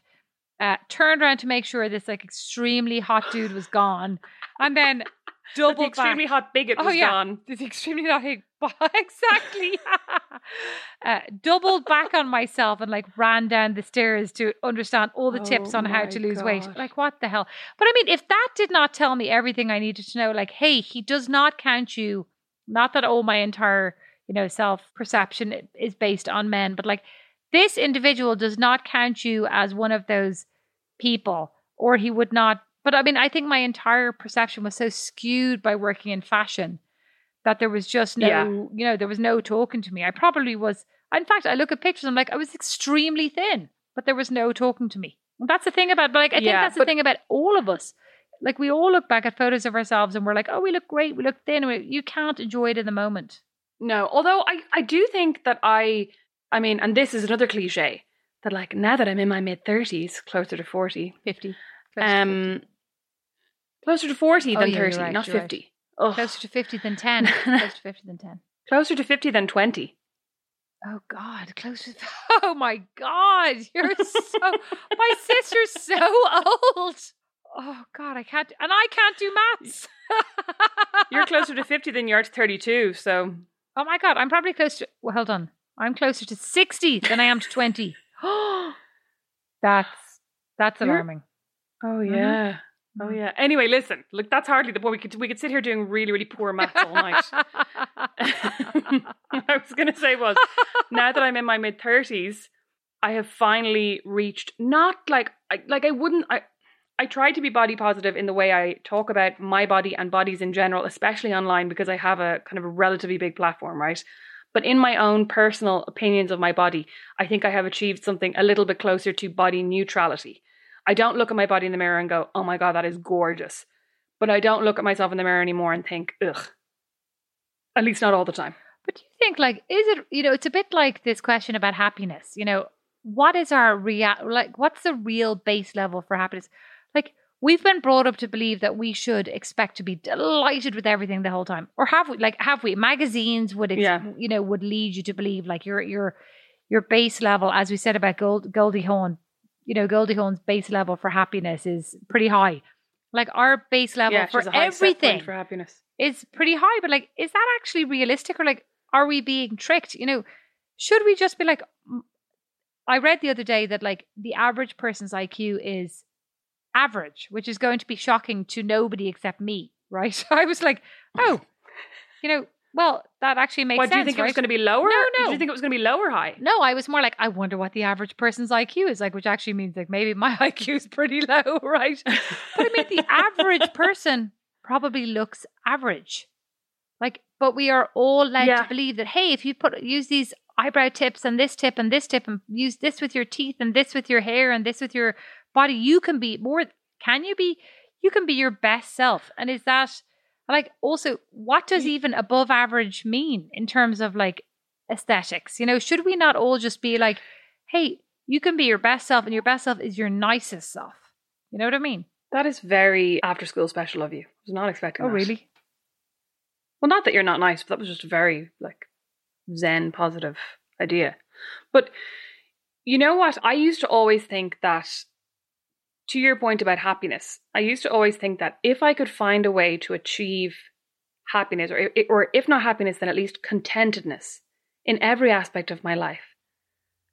B: Uh, turned around to make sure this like extremely hot dude was gone, and then (laughs)
A: the
B: doubled
A: extremely
B: back.
A: hot bigot
B: Oh,
A: was
B: yeah.
A: gone.
B: This extremely hot (laughs) exactly. uh, doubled back on myself and like ran down the stairs to understand all the tips
A: Oh
B: on how to lose weight. Like what the hell? But I mean, if that did not tell me everything I needed to know, like, hey, he does not count you. Not that all my entire you know self perception is based on men, but like this individual does not count you as one of those people, or he would not. But I mean, I think my entire perception was so skewed by working in fashion that there was just no,
A: Yeah.
B: you know, there was no talking to me. I probably was. In fact, I look at pictures. I'm like, I was extremely thin, but there was no talking to me. And that's the thing about, like, I think
A: Yeah,
B: that's the
A: but-
B: thing about all of us. Like, we all look back at photos of ourselves and we're like, oh, we look great, we look thin. We- You can't enjoy it in the moment.
A: No, although I, I do think that I, I mean, and this is another cliche that like now that I'm in my mid thirties, closer to forty,
B: Fifty.
A: um, closer to forty
B: Oh,
A: than
B: yeah,
A: thirty,
B: right,
A: not
B: you're right.
A: fifty.
B: Closer to fifty than ten. (laughs) closer to fifty than ten.
A: closer to fifty than twenty.
B: Oh God, closer. To, (laughs) oh my God, you're so. my sister's so old. Oh God, I can't, and I can't do maths.
A: You're closer to fifty than you are to thirty-two. So
B: Oh my God, I'm probably close to. Well, hold on, I'm closer to sixty than I am to twenty. (gasps) that's that's
A: You're-
B: alarming.
A: Oh
B: Mhm.
A: yeah. Oh yeah. Anyway, listen. Look, that's hardly the point. We could we could sit here doing really really poor maths all night. what (laughs) (laughs) I was going to say was, now that I'm in my mid thirties, I have finally reached not like I, like I wouldn't I. I try to be body positive in the way I talk about my body and bodies in general, especially online, because I have a kind of a relatively big platform, right? But in my own personal opinions of my body, I think I have achieved something a little bit closer to body neutrality. I don't look at my body in the mirror and go, oh my God, that is gorgeous. But I don't look at myself in the mirror anymore and think, ugh. At least not all the time.
B: But do you think, like, is it, you know, it's a bit like this question about happiness. You know, what is our real, like, what's the real base level for happiness? Like, we've been brought up to believe that we should expect to be delighted with everything the whole time. Or have we, like, have we? Magazines would, ex-
A: Yeah.
B: you know, would lead you to believe, like, your, your, your base level, as we said about Gold, Goldie Hawn, you know, Goldie Hawn's base level for happiness is pretty high. Like, our base level
A: yeah,
B: for
A: a high set point
B: everything
A: for happiness.
B: is pretty high, but like, is that actually realistic or like, are we being tricked? You know, should we just be like, I read the other day that like the average person's IQ is average, which is going to be shocking to nobody except me, right? (laughs) I was like, oh, you know, well, that actually makes
A: What
B: sense.
A: do you think it was going to be lower?
B: No,
A: Did
B: no.
A: you think it was going to be lower high?
B: No, I was more like, I wonder what the average person's IQ is like, which actually means like maybe my (laughs) IQ is pretty low, (laughs) right? But I mean, the average person probably looks average. Like, but we are all led
A: Yeah.
B: to believe that, hey, if you put use these eyebrow tips and this tip and this tip and use this with your teeth and this with your hair and this with your body, you can be more. Can you be? You can be your best self. And is that like also what does mm. even above average mean in terms of like aesthetics? You know, should we not all just be like, hey, you can be your best self, and your best self is your nicest self. You know what I mean?
A: That is very after school special of you. I was not expecting
B: Oh,
A: that.
B: really?
A: Well, not that you're not nice, but that was just a very like zen positive idea. But you know what? I used to always think that to your point about happiness, I used to always think that if I could find a way to achieve happiness or or if not happiness then at least contentedness in every aspect of my life,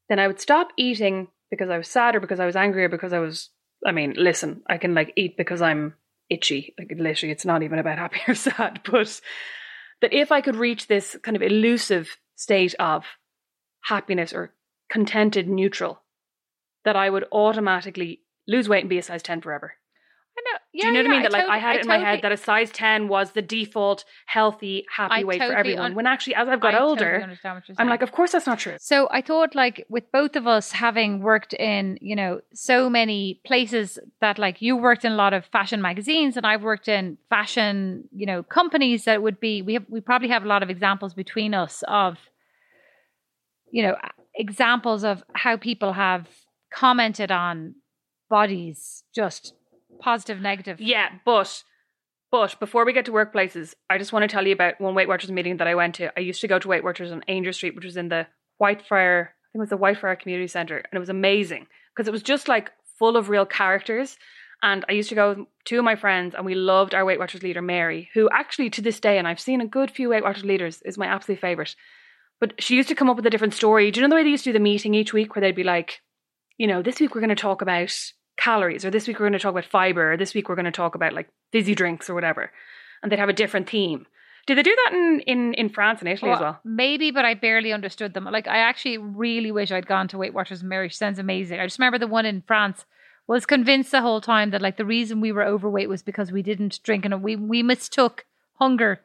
A: then I would stop eating because I was sad or because I was angry or because I was I mean, listen, I can like eat because I'm itchy. Like literally it's not even about happy or (laughs) sad, but that if I could reach this kind of elusive state of happiness or contented neutral, that I would automatically lose weight and be a size 10 forever.
B: I know. Yeah,
A: Do you know what I
B: yeah,
A: mean? That like
B: totally-
A: I had it in my head that a size 10 was the default healthy, happy
B: I
A: weight
B: totally
A: for everyone.
B: un-
A: when actually, as I've got
B: I
A: older,
B: totally understand what you're
A: I'm like, of course that's not true.
B: So I thought like with both of us having worked in, you know, so many places that like you worked in a lot of fashion magazines and I've worked in fashion, you know, companies that would be we have we probably have a lot of examples between us of you know, examples of how people have commented on bodies just positive negative.
A: Yeah, but but before we get to workplaces, I just want to tell you about one Weight Watchers meeting that I went to. I used to go to Weight Watchers on Aungier Street, which was in the Whitefriar, I think it was the Whitefriar Community Centre, and it was amazing because it was just like full of real characters. And I used to go with two of my friends, and we loved our Weight Watchers leader, Mary, who actually to this day, and I've seen a good few Weight Watchers leaders, is my absolute favorite. But she used to come up with a different story. Do you know the way they used to do the meeting each week where they'd be like, you know, this week we're going to talk about calories, or this week we're going to talk about fiber, or this week we're going to talk about like fizzy drinks or whatever. And they'd have a different theme. Did they do that in, in, in France and Italy as well?
B: Maybe, but I barely understood them. Like, I actually really wish I'd gone to Weight Watchers and Mary. She sounds amazing. I just remember the one in France was convinced the whole time that like the reason we were overweight was because we didn't drink enough. We we mistook hunger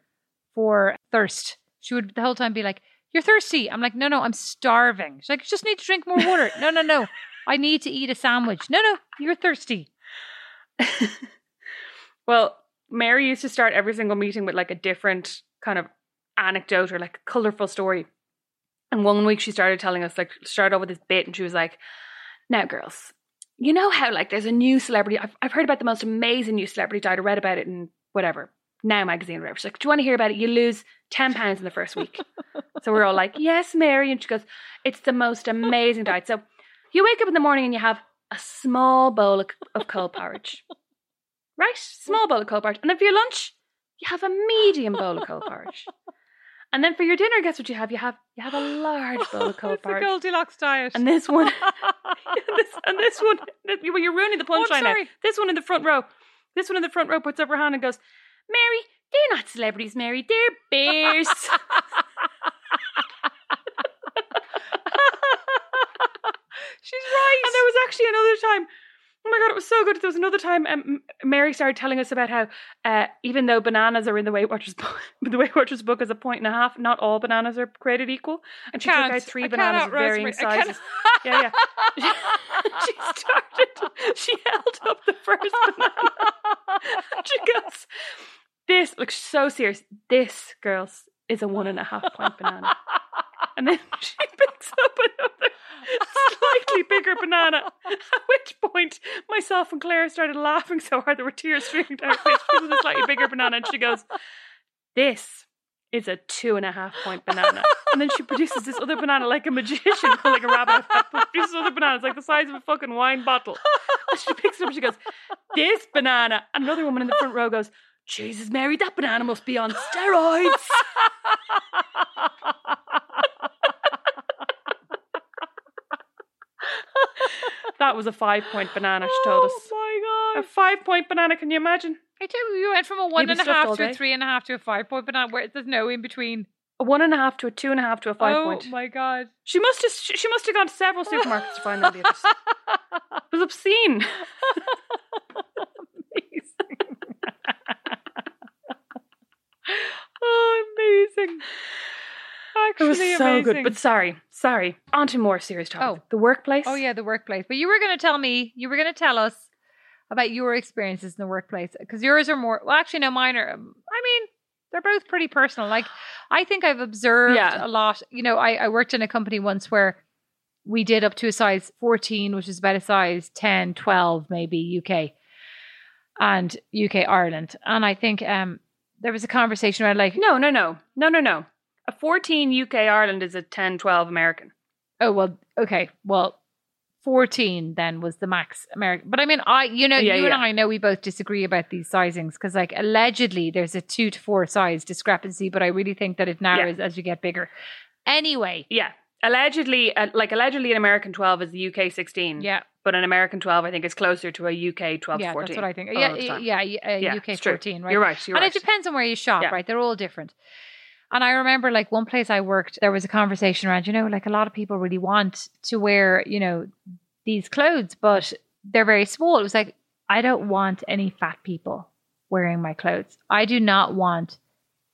B: for thirst. She would the whole time be like, "You're thirsty." I'm like, "No, no, I'm starving." She's like, just need to drink more water." no, no, no. I need to eat a sandwich. No, no, you're thirsty. (laughs)
A: well, Mary used to start every single meeting with like a different kind of anecdote or like a colorful story. And one week she started telling us, like, started off with this bit, and she was like, Now, girls, you know how like there's a new celebrity. I've, I've heard about the most amazing new celebrity diet. I read about it in whatever, Now magazine whatever. She's like, Do you want to hear about it? You lose 10 pounds in the first week. (laughs) so we're all like, Yes, Mary. And she goes, It's the most amazing diet. So you wake up in the morning and you have a small bowl of, cold porridge. (laughs) Right? Small bowl of cold porridge. And then for your lunch, you have a medium bowl of cold porridge. And then for your dinner, guess what you have? You have you have a large bowl of (laughs) cold
B: it's
A: porridge.
B: the Goldilocks diet.
A: And this one, (laughs) this, and this one, this, well, you're ruining the oh, punchline now.
B: sorry.
A: This one in the front row, this one in the front row puts up her hand and goes, "Mary, they're not celebrities, Mary. They're bears."
B: She's right.
A: And there was actually another time. Oh my god, it was so good. There was another time um, Mary started telling us about how uh, even though bananas are in the Weight Watchers (laughs) book, the Weight Watchers book is a point and a half, not all bananas are created equal. And she
B: can't.
A: took out three
B: I
A: bananas of varying. Sizes. Yeah, yeah. (laughs) (laughs) she started. She held up the first banana. she goes, "This looks so serious. This, girls, is a one and a half point banana." (laughs) And then she picks up another slightly bigger banana. At which point, myself and Claire started laughing so hard there were tears streaming down her face. She was a slightly bigger banana, and she goes, "This is a two and a half point banana." And then she produces this other banana like a magician, (laughs) like a rabbit. Produces other bananas like the size of a fucking wine bottle. And she picks it up. and She goes, "This banana." And another woman in the front row goes. Jesus, Mary, that banana must be on steroids. That was a five point banana, she told oh us.
B: Oh my God.
A: A five point banana, can you imagine?
B: I tell you, you went from a one and a half to a three and a half to a five point banana, where there's no in between.
A: A one and a half to a two and a half to a five
B: oh
A: point.
B: Oh my god!
A: She must have she must have gone to several supermarkets to find the others. (laughs) It was obscene.
B: Amazing!
A: It was so
B: amazing.
A: good. But sorry, sorry. On to more serious topic.
B: Oh.
A: The workplace.
B: Oh yeah, the workplace. But you were going to tell me, you were going to tell us about your experiences in the workplace because yours are more. Well, actually, no, mine are. I mean, they're both pretty personal. Like, I think I've observed
A: Yeah.
B: a lot. You know, I, I worked in a company once where we did up to a size 14, which is about a size 10, 12, maybe UK and UK Ireland. And I think um there was a conversation around like,
A: No, no, no. No, no, no. A 14 UK Ireland is a 10 12 American.
B: oh well, okay, well. 14 then was the max American. But I mean, I, you know,
A: Yeah,
B: you and. I know we both disagree about these sizings because, like, allegedly there's a two to four size discrepancy, but I really think that it narrows as you get bigger. Anyway,
A: Yeah. Allegedly, uh, like allegedly, an American 12 is the UK 16.
B: yeah,
A: But an American 12, I think, is closer to a UK 12
B: yeah,
A: 14.
B: that's what I think. Yeah,
A: of the time.
B: yeah, yeah, uh,
A: Yeah,
B: UK
A: it's
B: 14, right?
A: You're right. You're
B: and
A: right.
B: it depends on where you shop,
A: Yeah.
B: right? They're all different. And I remember, like, one place I worked, there was a conversation around, you know, like a lot of people really want to wear, you know, these clothes, but they're very small. It was like, I don't want any fat people wearing my clothes. I do not want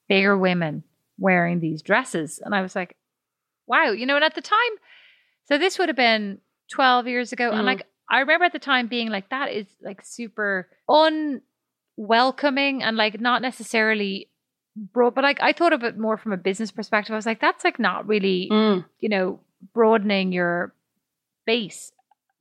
B: bigger women wearing these dresses. And I was like, wow, you know, and at the time, so this would have been 12 years ago.
A: Mhm.
B: And like, I remember at the time being like, that is like super unwelcoming and like not necessarily broad, but like I thought of it more from a business perspective. I was like, that's like not really,
A: Mm,
B: you know, broadening your base.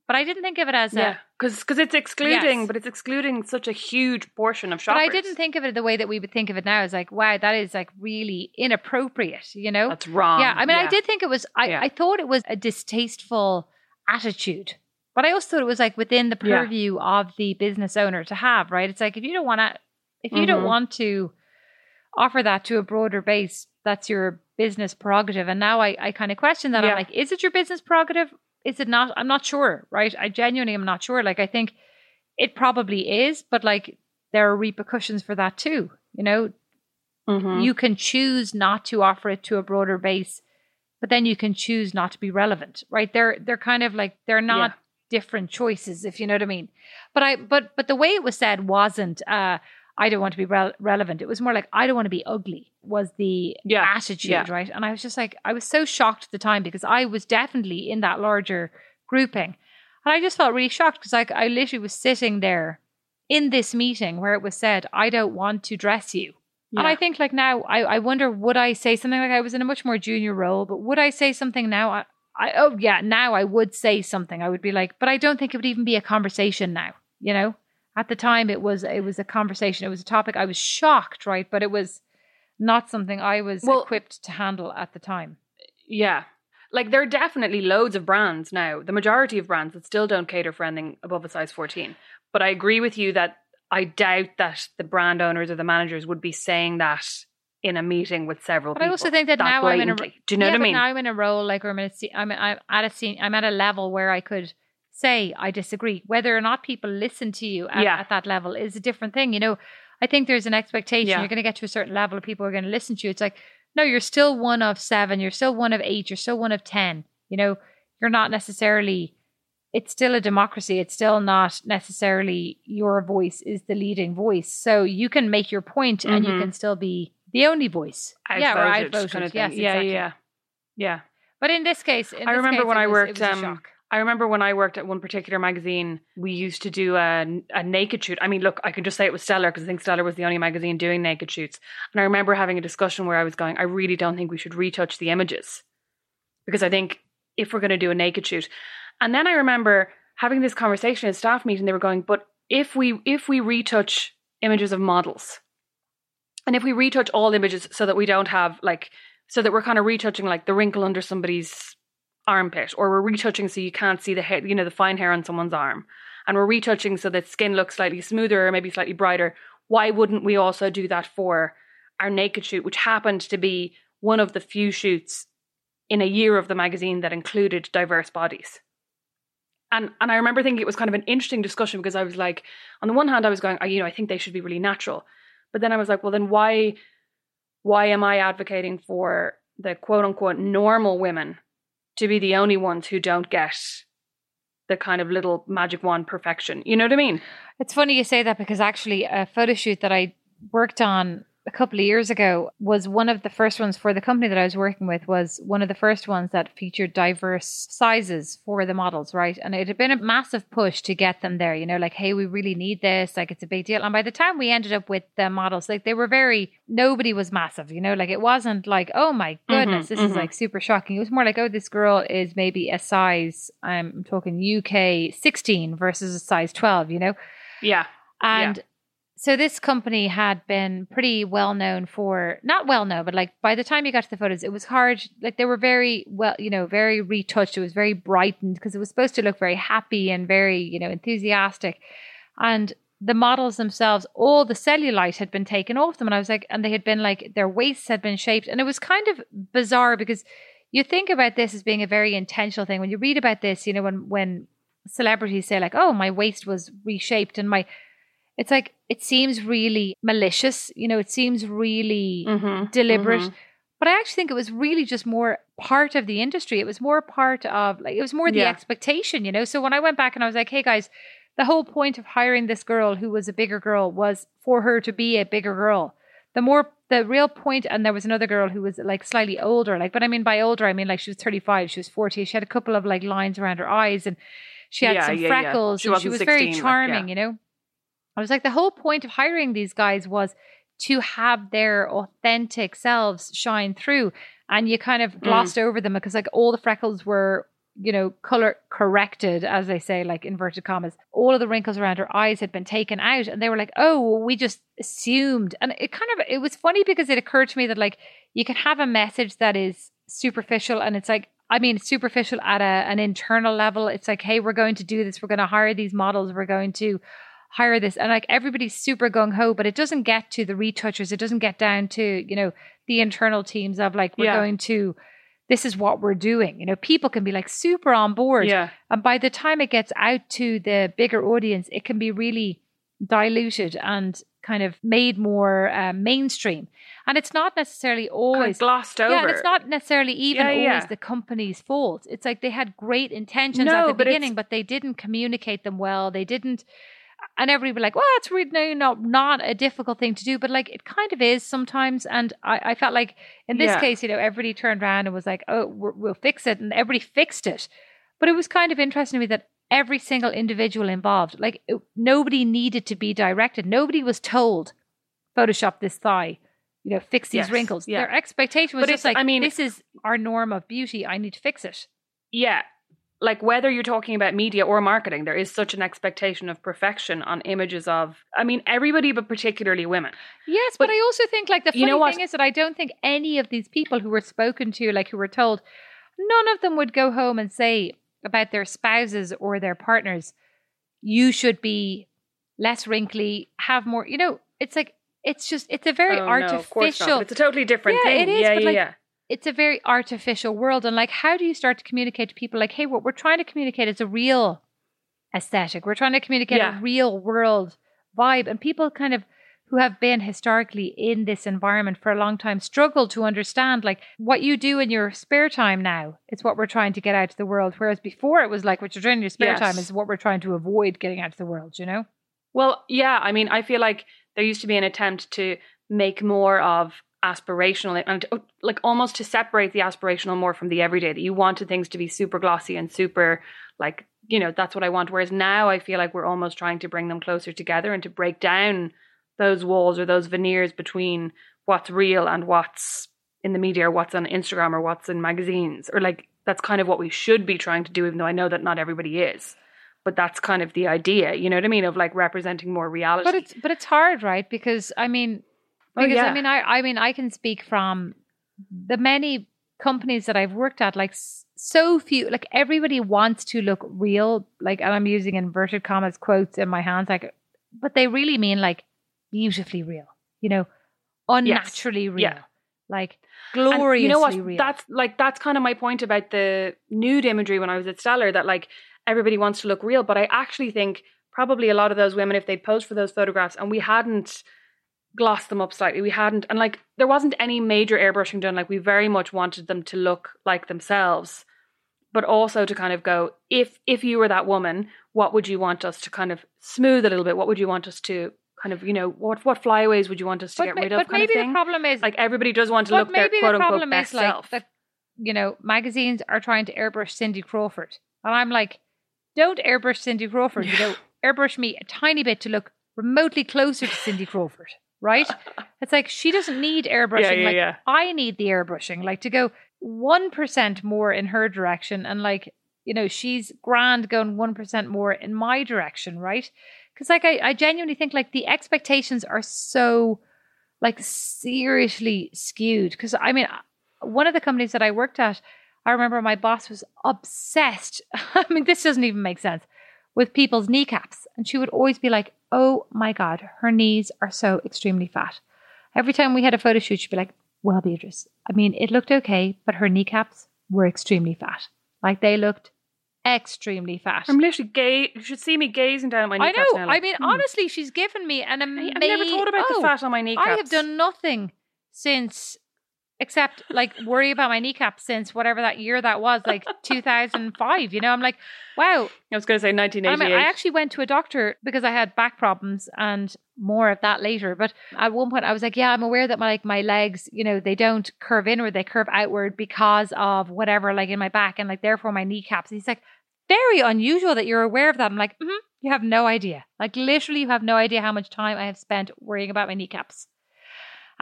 B: But I didn't think of it as
A: yeah.
B: a,
A: Because it's excluding,
B: Yes.
A: but it's excluding such a huge portion of
B: but
A: shoppers.
B: I didn't think of it the way that we would think of it now. As like, wow, that is like really inappropriate, you know?
A: That's wrong.
B: yeah, I mean, I did think it was. I,
A: Yeah.
B: I thought it was a distasteful attitude But I also thought it was like within the
A: Yeah.
B: purview of the business owner to have, right? It's like if you don't want to, if you don't
A: Mhm.
B: want to offer that to a broader base, that's your business prerogative. And now I, I kind of question that.
A: Yeah.
B: I'm like, is it your business prerogative? Is it not? I'm not sure, right? I genuinely am not sure. Like, I think it probably is, but like there are repercussions for that too. You know,
A: Mhm.
B: you can choose not to offer it to a broader base, but then you can choose not to be relevant, right? They're they're kind of like they're not
A: Yeah.
B: different choices, if you know what I mean. But I but but the way it was said wasn't uh I don't want to be rel- relevant. It was more like I don't want to be ugly was the
A: Yeah,
B: attitude,
A: yeah.
B: right? And I was just like I was so shocked at the time because I was definitely in that larger grouping. And I just felt really shocked because like I literally was sitting there in this meeting where it was said, I don't want to dress you. And I think like now, I, I wonder would I say something like I was in a much more junior role, but would I say something now? I, I oh yeah, now I would say something. I would be like, but I don't think it would even be a conversation now. You know, at the time it was it was a conversation. It was a topic. I was shocked, right? But it was not something I was
A: Well-
B: equipped to handle at the time.
A: Yeah. Like there are definitely loads of brands now, the majority of brands that still don't cater for anything above a size 14. But I agree with you that I doubt that the brand owners or the managers would be saying that in a meeting with several
B: But I also think that now I'm in a.
A: Do you know
B: yeah,
A: what I mean?
B: Now I'm in a role like where I'm, in a, I'm at a scene, I'm at a level where I could say I disagree. Whether or not people listen to you at,
A: Yeah.
B: at that level is a different thing. You know, I think there's an expectation.
A: Yeah.
B: You're going to get to a certain level of people are going to listen to you. It's like, no, you're still one of seven. You're still one of eight. You're still one of ten. You know, you're not necessarily. It's still a democracy. It's still not necessarily your voice is the leading voice. So you can make your point and you
A: Mhm.
B: can still be the only voice. yeah, or
A: Outvoted
B: outvoted.
A: kind of thing.
B: yes,
A: yeah,
B: exactly.
A: yeah, yeah.
B: But in this case, in
A: I
B: this
A: remember
B: case,
A: when I
B: was-
A: worked,
B: it was a
A: um. I remember when I worked at one particular magazine, we used to do a, a naked shoot. I mean, look, I can just say it was Stellar because I think Stellar was the only magazine doing naked shoots. And I remember having a discussion where I was going, I really don't think we should retouch the images because I think if we're going to do a naked shoot, and then I remember having this conversation at a staff meeting. They were going, but if we if we retouch images of models, and if we retouch all images so that we don't have like so that we're kind of retouching like the wrinkle under somebody's armpit or we're retouching so you can't see the hair you know the fine hair on someone's arm and we're retouching so that skin looks slightly smoother or maybe slightly brighter why wouldn't we also do that for our naked shoot which happened to be one of the few shoots in a year of the magazine that included diverse bodies and and I remember thinking it was kind of an interesting discussion because I was like on the one hand I was going "Oh, you know I think they should be really natural but then I was like well then why why am I advocating for the quote unquote normal women to be the only ones who don't get the kind of little magic wand perfection? You know what I mean?
B: It's funny you say that because actually, a photo shoot that I worked on a couple of years ago was one of the first ones for the company that I was working with. Was one of the first ones that featured diverse sizes for the models, right? And it had been a massive push to get them there. You know, like, hey, we really need this. Like, it's a big deal. And by the time we ended up with the models, like, they were very. Nobody was massive. You know, like it wasn't like, oh my goodness, this is
A: mhm.
B: like super shocking. It was more like, oh, this girl is maybe a size. I'm talking UK 16 versus a size 12. You know.
A: Yeah.
B: And so this company had been pretty well known for not well known, but like by the time you got to the photos, it was hard. Like they were very well, you know, very retouched. It was very brightened because it was supposed to look very happy and very, you know, enthusiastic. And the models themselves, all the cellulite had been taken off them. And I was like, and they had been like, their waists had been shaped. And it was kind of bizarre because you think about this as being a very intentional thing. When you read about this, you know, when, when celebrities say like, oh, my waist was reshaped and my, it's like, it seems really malicious. You know, it seems really
A: Mhm,
B: deliberate.
A: mhm.
B: But I actually think it was really just more part of the industry. It was more part of like it was more the
A: Yeah.
B: expectation, you know. So when I went back and I was like, "Hey guys, the whole point of hiring this girl who was a bigger girl was for her to be a bigger girl. The more the real point, and there was another girl who was like slightly older, like, but I mean by older, I mean like she was thirty five, she was forty. She had a couple of like lines around her eyes, and she had
A: Yeah,
B: some
A: yeah,
B: freckles,
A: She
B: and she was very
A: 16, like,
B: charming,
A: yeah.
B: you know. I was like, the whole point of hiring these guys was to have their authentic selves shine through. And you kind of
A: Mm.
B: glossed over them because, like, all the freckles were, you know, color corrected, as they say, like inverted commas. All of the wrinkles around her eyes had been taken out. And they were like, oh, well, we just assumed. And it kind of, it was funny because it occurred to me that, like, you can have a message that is superficial and it's like, I mean, superficial at a, an internal level. It's like, hey, we're going to do this. We're going to hire these models. We're going to hire this. And like everybody's super gung ho, but it doesn't get to the retouchers. It doesn't get down to, you know, the internal teams of like, we're
A: Yeah.
B: going to, this is what we're doing. You know, people can be like super on board.
A: Yeah.
B: And by the time it gets out to the bigger audience, it can be really diluted and kind of made more uh, mainstream. And it's not necessarily
A: Kind
B: always
A: of glossed over.
B: yeah, and it's not necessarily even
A: Yeah, yeah.
B: always the company's fault. It's like they had great intentions
A: No,
B: at the
A: but
B: beginning, but they didn't communicate them well. They didn't, and everybody like, "Well, it's really no, not not a difficult thing to do," but like it kind of is sometimes. And I, I felt like in this
A: Yeah.
B: case, you know, everybody turned around and was like, "Oh, we're, we'll fix it," and everybody fixed it. But it was kind of interesting to me that every single individual involved, like it, nobody needed to be directed. Nobody was told, "Photoshop this thigh." You know, fix these
A: Yes,
B: wrinkles.
A: yeah.
B: Their expectation was
A: But
B: just like,
A: I mean-
B: this is our norm of beauty. I need to fix it.
A: yeah like whether you're talking about media or marketing there is such an expectation of perfection on images of i mean everybody but particularly women
B: Yes, but,
A: But
B: I also think like the funny
A: you know
B: thing is that I don't think any of these people who were spoken to, like who were told, none of them would go home and say about their spouses or their partners, you should be less wrinkly, have more. You know, it's like it's just it's a very
A: Oh, no, of course not.
B: artificial.
A: it's a totally different
B: Yeah,
A: thing
B: it is,
A: yeah yeah
B: like,
A: yeah
B: it's a very artificial world, and like, how do you start to communicate to people? Like, hey, what we're trying to communicate is a real aesthetic. We're trying to communicate
A: Yeah.
B: a real world vibe, and people kind of who have been historically in this environment for a long time struggle to understand like what you do in your spare time now is what we're trying to get out to the world whereas before it was like what you're doing in your spare
A: Yes.
B: time is what we're trying to avoid getting out to the world you know
A: Well, yeah, I mean, I feel like there used to be an attempt to make more of aspirational and like almost to separate the aspirational more from the everyday that you wanted things to be super glossy and super like, you know, that's what I want. Whereas now I feel like we're almost trying to bring them closer together and to break down those walls or those veneers between what's real and what's in the media or what's on Instagram or what's in magazines or like that's kind of what we should be trying to do even though I know that not everybody is. But that's kind of the idea you know what i mean of like representing more reality.
B: But it's but it's hard right? Because i mean
A: Oh,
B: because
A: yeah.
B: i mean i i mean i can speak from the many companies that i've worked at like so few like everybody wants to look real like and i'm using inverted commas quotes in my hands like but they really mean like beautifully real you know unnaturally real
A: Yeah.
B: like
A: And you know what
B: real
A: that's like that's kind of my point about the nude imagery when i was at stellar that like everybody wants to look real but i actually think probably a lot of those women if they'd posed for those photographs and we hadn't glossed them up slightly. We hadn't and like there wasn't any major airbrushing done. Like we very much wanted them to look like themselves. But also to kind of go if if you were that woman what would you want us to kind of smooth a little bit? What would you want us to kind of you know what what flyaways would you want us to
B: but,
A: get
B: ma-
A: rid of
B: but
A: kind
B: maybe
A: of
B: the problem is
A: like everybody does want to look their
B: maybe
A: quote
B: the
A: unquote
B: problem
A: best
B: is like
A: self.
B: that you know magazines are trying to airbrush cindy crawford. And i'm like don't airbrush cindy crawford. You know airbrush me a tiny bit to look remotely closer to cindy crawford right? It's like she doesn't need airbrushing.
A: Yeah, yeah,
B: like
A: yeah.
B: i need the airbrushing like to go 1% more in her direction. And like you know she's grand going 1% more in my direction right? Because like I, I genuinely think like the expectations are so like seriously skewed. Because i mean one of the companies that i worked at i remember my boss was obsessed. (laughs) I mean this doesn't even make sense. With people's kneecaps. And she would always be like oh my god her knees are so extremely fat every time we had a photo shoot she'd be like well beatrice i mean it looked okay but her kneecaps were extremely fat like they looked extremely fat
A: I'm literally gay. You should see me gazing down at my
B: I know.
A: now,
B: I mean,
A: hmm.
B: honestly, she's given me an amazing.
A: I've never thought about
B: oh,
A: the fat on my kneecaps.
B: I have done nothing since, except like worry about my kneecaps since whatever that year that was, like (laughs) 2005. You know, I'm like, wow.
A: I was going to say
B: I mean, I actually went to a doctor because I had back problems and more of that later. But at one point, I was like, yeah, I'm aware that my like my legs, you know, they don't curve inward, they curve outward because of whatever, like in my back, and like therefore my kneecaps. And he's like, very unusual that you're aware of that. I'm like, mm you have no idea. Like literally, you have no idea how much time I have spent worrying about my kneecaps.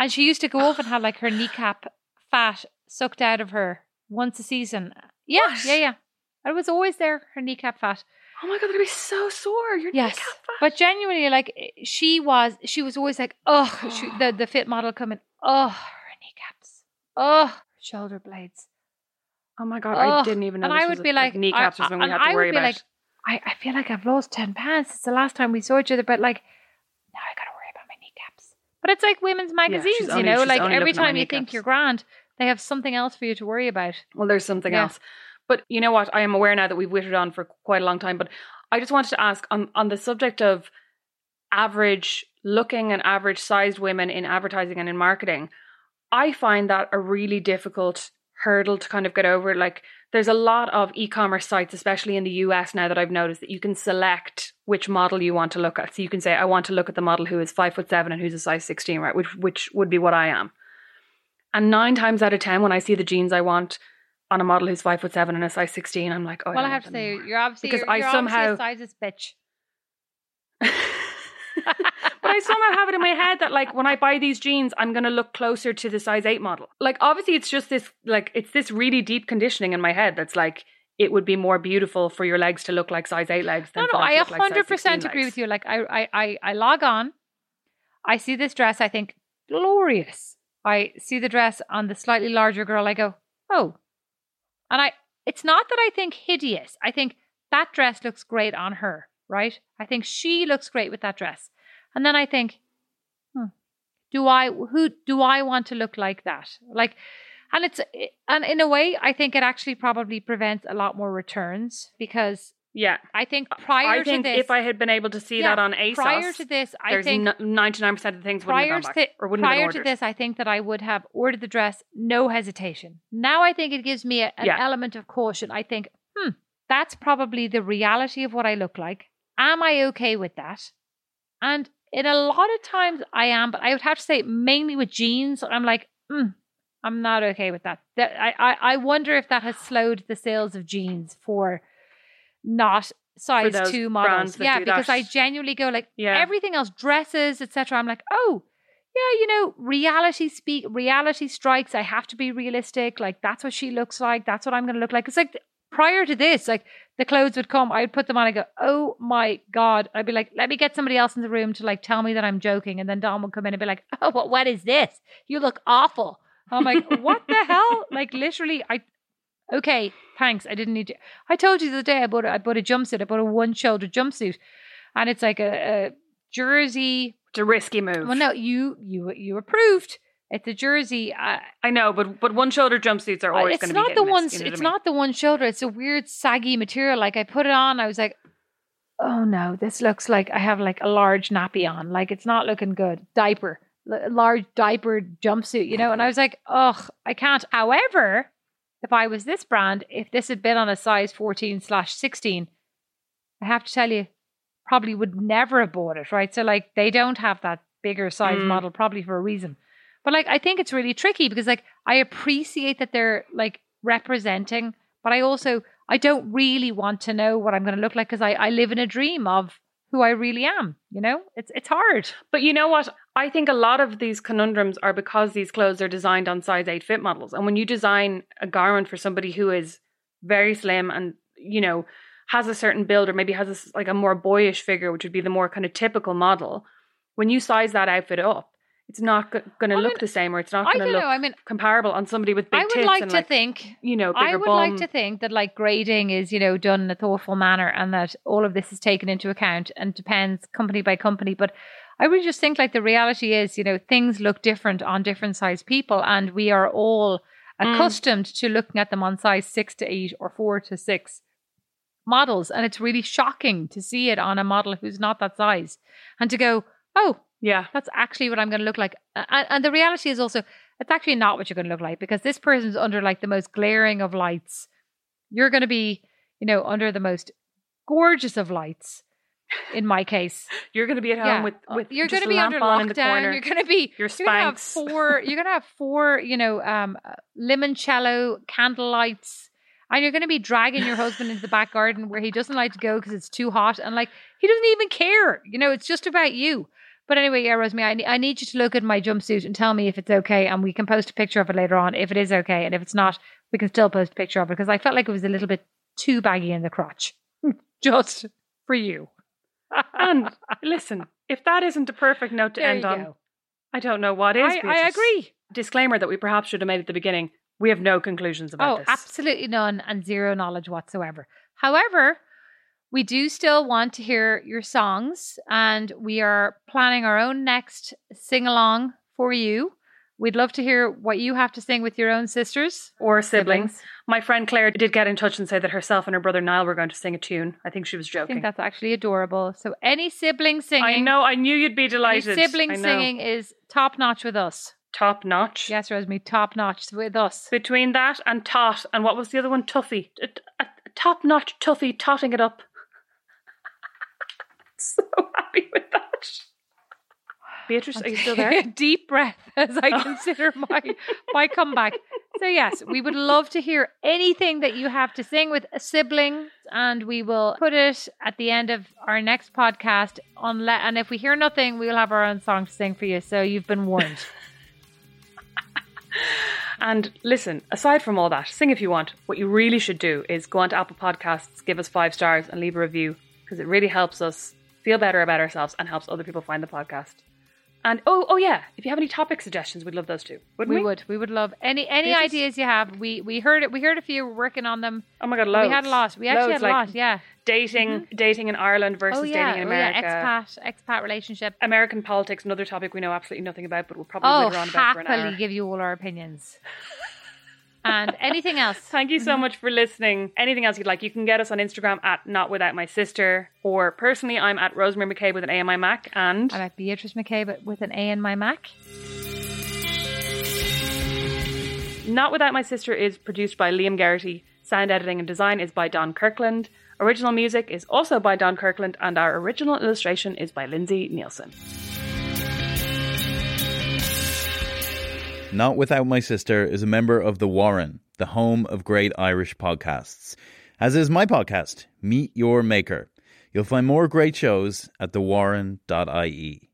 B: And she used to go off and have like her kneecap fat sucked out of her once a season. Yeah,
A: What?
B: yeah, yeah. It was always there, her kneecap fat.
A: oh my god, they're to be so sore. Your
B: Yes,
A: kneecap fat.
B: but genuinely, like she was, she was always like, oh, (gasps) the the fit model coming, oh, her kneecaps, oh, her shoulder blades.
A: Oh my god, I didn't even know.
B: and I
A: was
B: would
A: a-
B: be like,
A: kneecaps
B: I-
A: was when we had to
B: I would
A: worry
B: be
A: about.
B: like, I, I feel like I've lost 10 pounds since the last time we saw each other, but like, now I gotta worry about my kneecaps. But it's like women's magazines,
A: she's
B: you know, like every
A: looking at my
B: time you think you're grand, they have something else for you to worry about.
A: Well, there's something
B: Yeah.
A: else. But you know what? I am aware now that we've wittered on for quite a long time. But I just wanted to ask on, on the subject of average looking and average sized women in advertising and in marketing. I find that a really difficult hurdle to kind of get over. Like, there's a lot of e commerce sites, especially in the US now, that I've noticed that you can select which model you want to look at. So you can say, I want to look at the model who is five foot seven and who's a size 16, right? Which, which would be what I am. And nine times out of 10, when I see the jeans I want on a model who's five foot seven and a size 16, I'm like, oh,
B: well, I
A: don't
B: have to say,
A: anymore.
B: you're obviously,
A: Because
B: you're,
A: I
B: you're
A: somehow-
B: obviously a sizes bitch. (laughs) (laughs)
A: but I somehow have it in my head that like when I buy these jeans, I'm gonna look closer to the size eight model. Like obviously it's just this like it's this really deep conditioning in my head that's like it would be more beautiful for your legs to look like size eight legs than
B: No, no, I
A: like size
B: 100% agree
A: legs.
B: with you. Like, I, I, I, I log on, I see this dress, I think, glorious. I see the dress on the slightly larger girl, I go, oh. And I, it's not that I think hideous. I think that dress looks great on her, right? I think she looks great with that dress. And then I think, hmm, do I, who, do I want to look like that? Like, and it's, and in a way, I think it actually probably prevents a lot more returns because
A: Yeah.
B: I think prior
A: I think
B: to this,
A: if I had been able to see
B: Yeah,
A: that on ASOS,
B: prior to this, I think
A: ninety nine percent of the things wouldn't have gone back or wouldn't
B: prior to this, I think that I would have ordered the dress no hesitation. Now I think it gives me a- an
A: Yeah.
B: element of caution. I think, hmm, that's probably the reality of what I look like. Am I okay with that? And in a lot of times I am, but I would have to say mainly with jeans, I'm like, hmm, I'm not okay with that. That I, I, I wonder if that has slowed the sales of jeans for not size
A: those
B: two models. Yeah, because
A: that.
B: I genuinely go like
A: Yeah.
B: everything else, dresses, etc. I'm like, oh, yeah, you know, reality speak, reality strikes. I have to be realistic. Like that's what she looks like. That's what I'm going to look like. It's like prior to this, like the clothes would come, I'd put them on. I go, oh my god. I'd be like, let me get somebody else in the room to like tell me that I'm joking, and then Dom would come in and be like, oh, what, what is this? You look awful. I'm like, what the (laughs) hell? Like literally, I. Okay, thanks. I didn't need to. I told you the other day I bought a, I bought a jumpsuit. I bought a one shoulder jumpsuit, and it's like a, a jersey
A: It's a risky move.
B: well, no, you you you approved. It's a jersey. Uh,
A: I know, but but one shoulder jumpsuits are always
B: it's
A: going to
B: not the ones.
A: you know
B: it's
A: I mean?
B: not the one shoulder. It's a weird saggy material. Like I put it on, I was like, oh no, this looks like I have like a large nappy on. Like it's not looking good. Diaper, L- large diaper jumpsuit, you know. And I was like, oh, I can't. However, if I was this brand, if this had been on a size fourteen slash sixteen, I have to tell you, probably would never have bought it. Right. So like they don't have that bigger size
A: Mm.
B: model probably for a reason. But like I think it's really tricky because like I appreciate that they're like representing, but I also I don't really want to know what I'm going to look like because I, I live in a dream of who I really am. You know, it's it's hard.
A: But you know what? I think a lot of these conundrums are because these clothes are designed on size 8 fit models. And when you design a garment for somebody who is very slim and, you know, has a certain build or maybe has a, like a more boyish figure, which would be the more kind of typical model, when you size that outfit up, it's not g- going to look
B: mean,
A: the same or it's not going to look
B: know. I mean,
A: comparable on somebody with big
B: I would
A: tits
B: like
A: and
B: to
A: like,
B: think
A: you know, bigger
B: I would
A: bum.
B: like to think that like grading is, you know, done in a thoughtful manner and that all of this is taken into account and depends company by company. But I would just think like the reality is, you know, things look different on different size people and we are all
A: Mm.
B: accustomed to looking at them on size six to eight or four to six models. And it's really shocking to see it on a model who's not that size and to go, oh,
A: yeah.
B: that's actually what I'm going to look like. And, and the reality is also, it's actually not what you're going to look like because this person's under like the most glaring of lights. You're going to be, you know, under the most gorgeous of lights. In my case, (laughs)
A: You're going to be at home
B: yeah,
A: with,
B: uh,
A: with
B: you're going to be under lockdown.
A: corner.
B: You're going to be
A: Your
B: you're going to have four. (laughs) You're going to have four. You know, um, uh, limoncello candle lights, and you're going to be dragging your husband into the back garden where he doesn't like to go because it's too hot, and like he doesn't even care. You know, it's just about you. But anyway, yeah, Rosemary, I, I need you to look at my jumpsuit and tell me if it's okay, and we can post a picture of it later on if it is okay, and if it's not, we can still post a picture of it because I felt like it was a little bit too baggy in the crotch, (laughs) just for you. (laughs)
A: and listen, if that isn't a perfect note to
B: There
A: end on,
B: go.
A: I don't know what is.
B: I, I agree.
A: Disclaimer that we perhaps should have made at the beginning. We have no conclusions about
B: oh,
A: this.
B: absolutely none and zero knowledge whatsoever. However, we do still want to hear your songs and we are planning our own next sing along for you. We'd love to hear what you have to sing with your own sisters
A: Or siblings. My friend Claire did get in touch and say that herself and her brother Niall were going to sing a tune. I think she was joking.
B: I think that's actually adorable. So any sibling singing,
A: I know. I knew you'd be
B: any
A: delighted.
B: sibling
A: I
B: singing is top notch with us.
A: top notch.
B: Yes, Rosemary, top notch with us.
A: Between that and tot, and what was the other one? Tuffy. A, a, a top notch Tuffy, totting it up. (laughs) so happy with that. Beatrice, are you still there? (laughs)
B: Deep breath as I oh. consider my my comeback. So yes, we would love to hear anything that you have to sing with a sibling, and we will put it at the end of our next podcast. On le- and if we hear nothing, we will have our own song to sing for you. So you've been warned. (laughs)
A: And listen, aside from all that, sing if you want. What you really should do is go onto Apple Podcasts, give us five stars, and leave a review because it really helps us feel better about ourselves and helps other people find the podcast. And oh, oh yeah, if you have any topic suggestions, we'd love those too. Wouldn't we?
B: we would. We would love any any ideas you have. We we heard it. We heard a few. We're working on them.
A: Oh my god, loads.
B: We had a lot. We actually
A: Loads,
B: had a
A: like
B: lot. Yeah.
A: Dating, mm-hmm. dating in Ireland versus
B: Oh yeah.
A: dating in
B: oh yeah.
A: America.
B: Expat expat relationship.
A: American politics, another topic we know absolutely nothing about, but we'll probably
B: Oh,
A: wither on about for an hour.
B: happily give you all our opinions. (laughs) and anything else? (laughs)
A: Thank you so
B: Mm-hmm.
A: much for listening. Anything else you'd like, you can get us on Instagram at Not Without My Sister, or personally, I'm at Rosemary Mac Cabe with an A in my Mac, and
B: I'm at Beatrice Mac Cabe, but with an A in my Mac.
A: Not Without My Sister is produced by Liam Geraghty. Sound editing and design is by Don Kirkland. Original music is also by Don Kirkland, and our original illustration is by Lindsay Neilson.
C: Not Without My Sister is a member of The Warren, the home of great Irish podcasts. As is my podcast, Meet Your Maker. You'll find more great shows at thewarren.ie.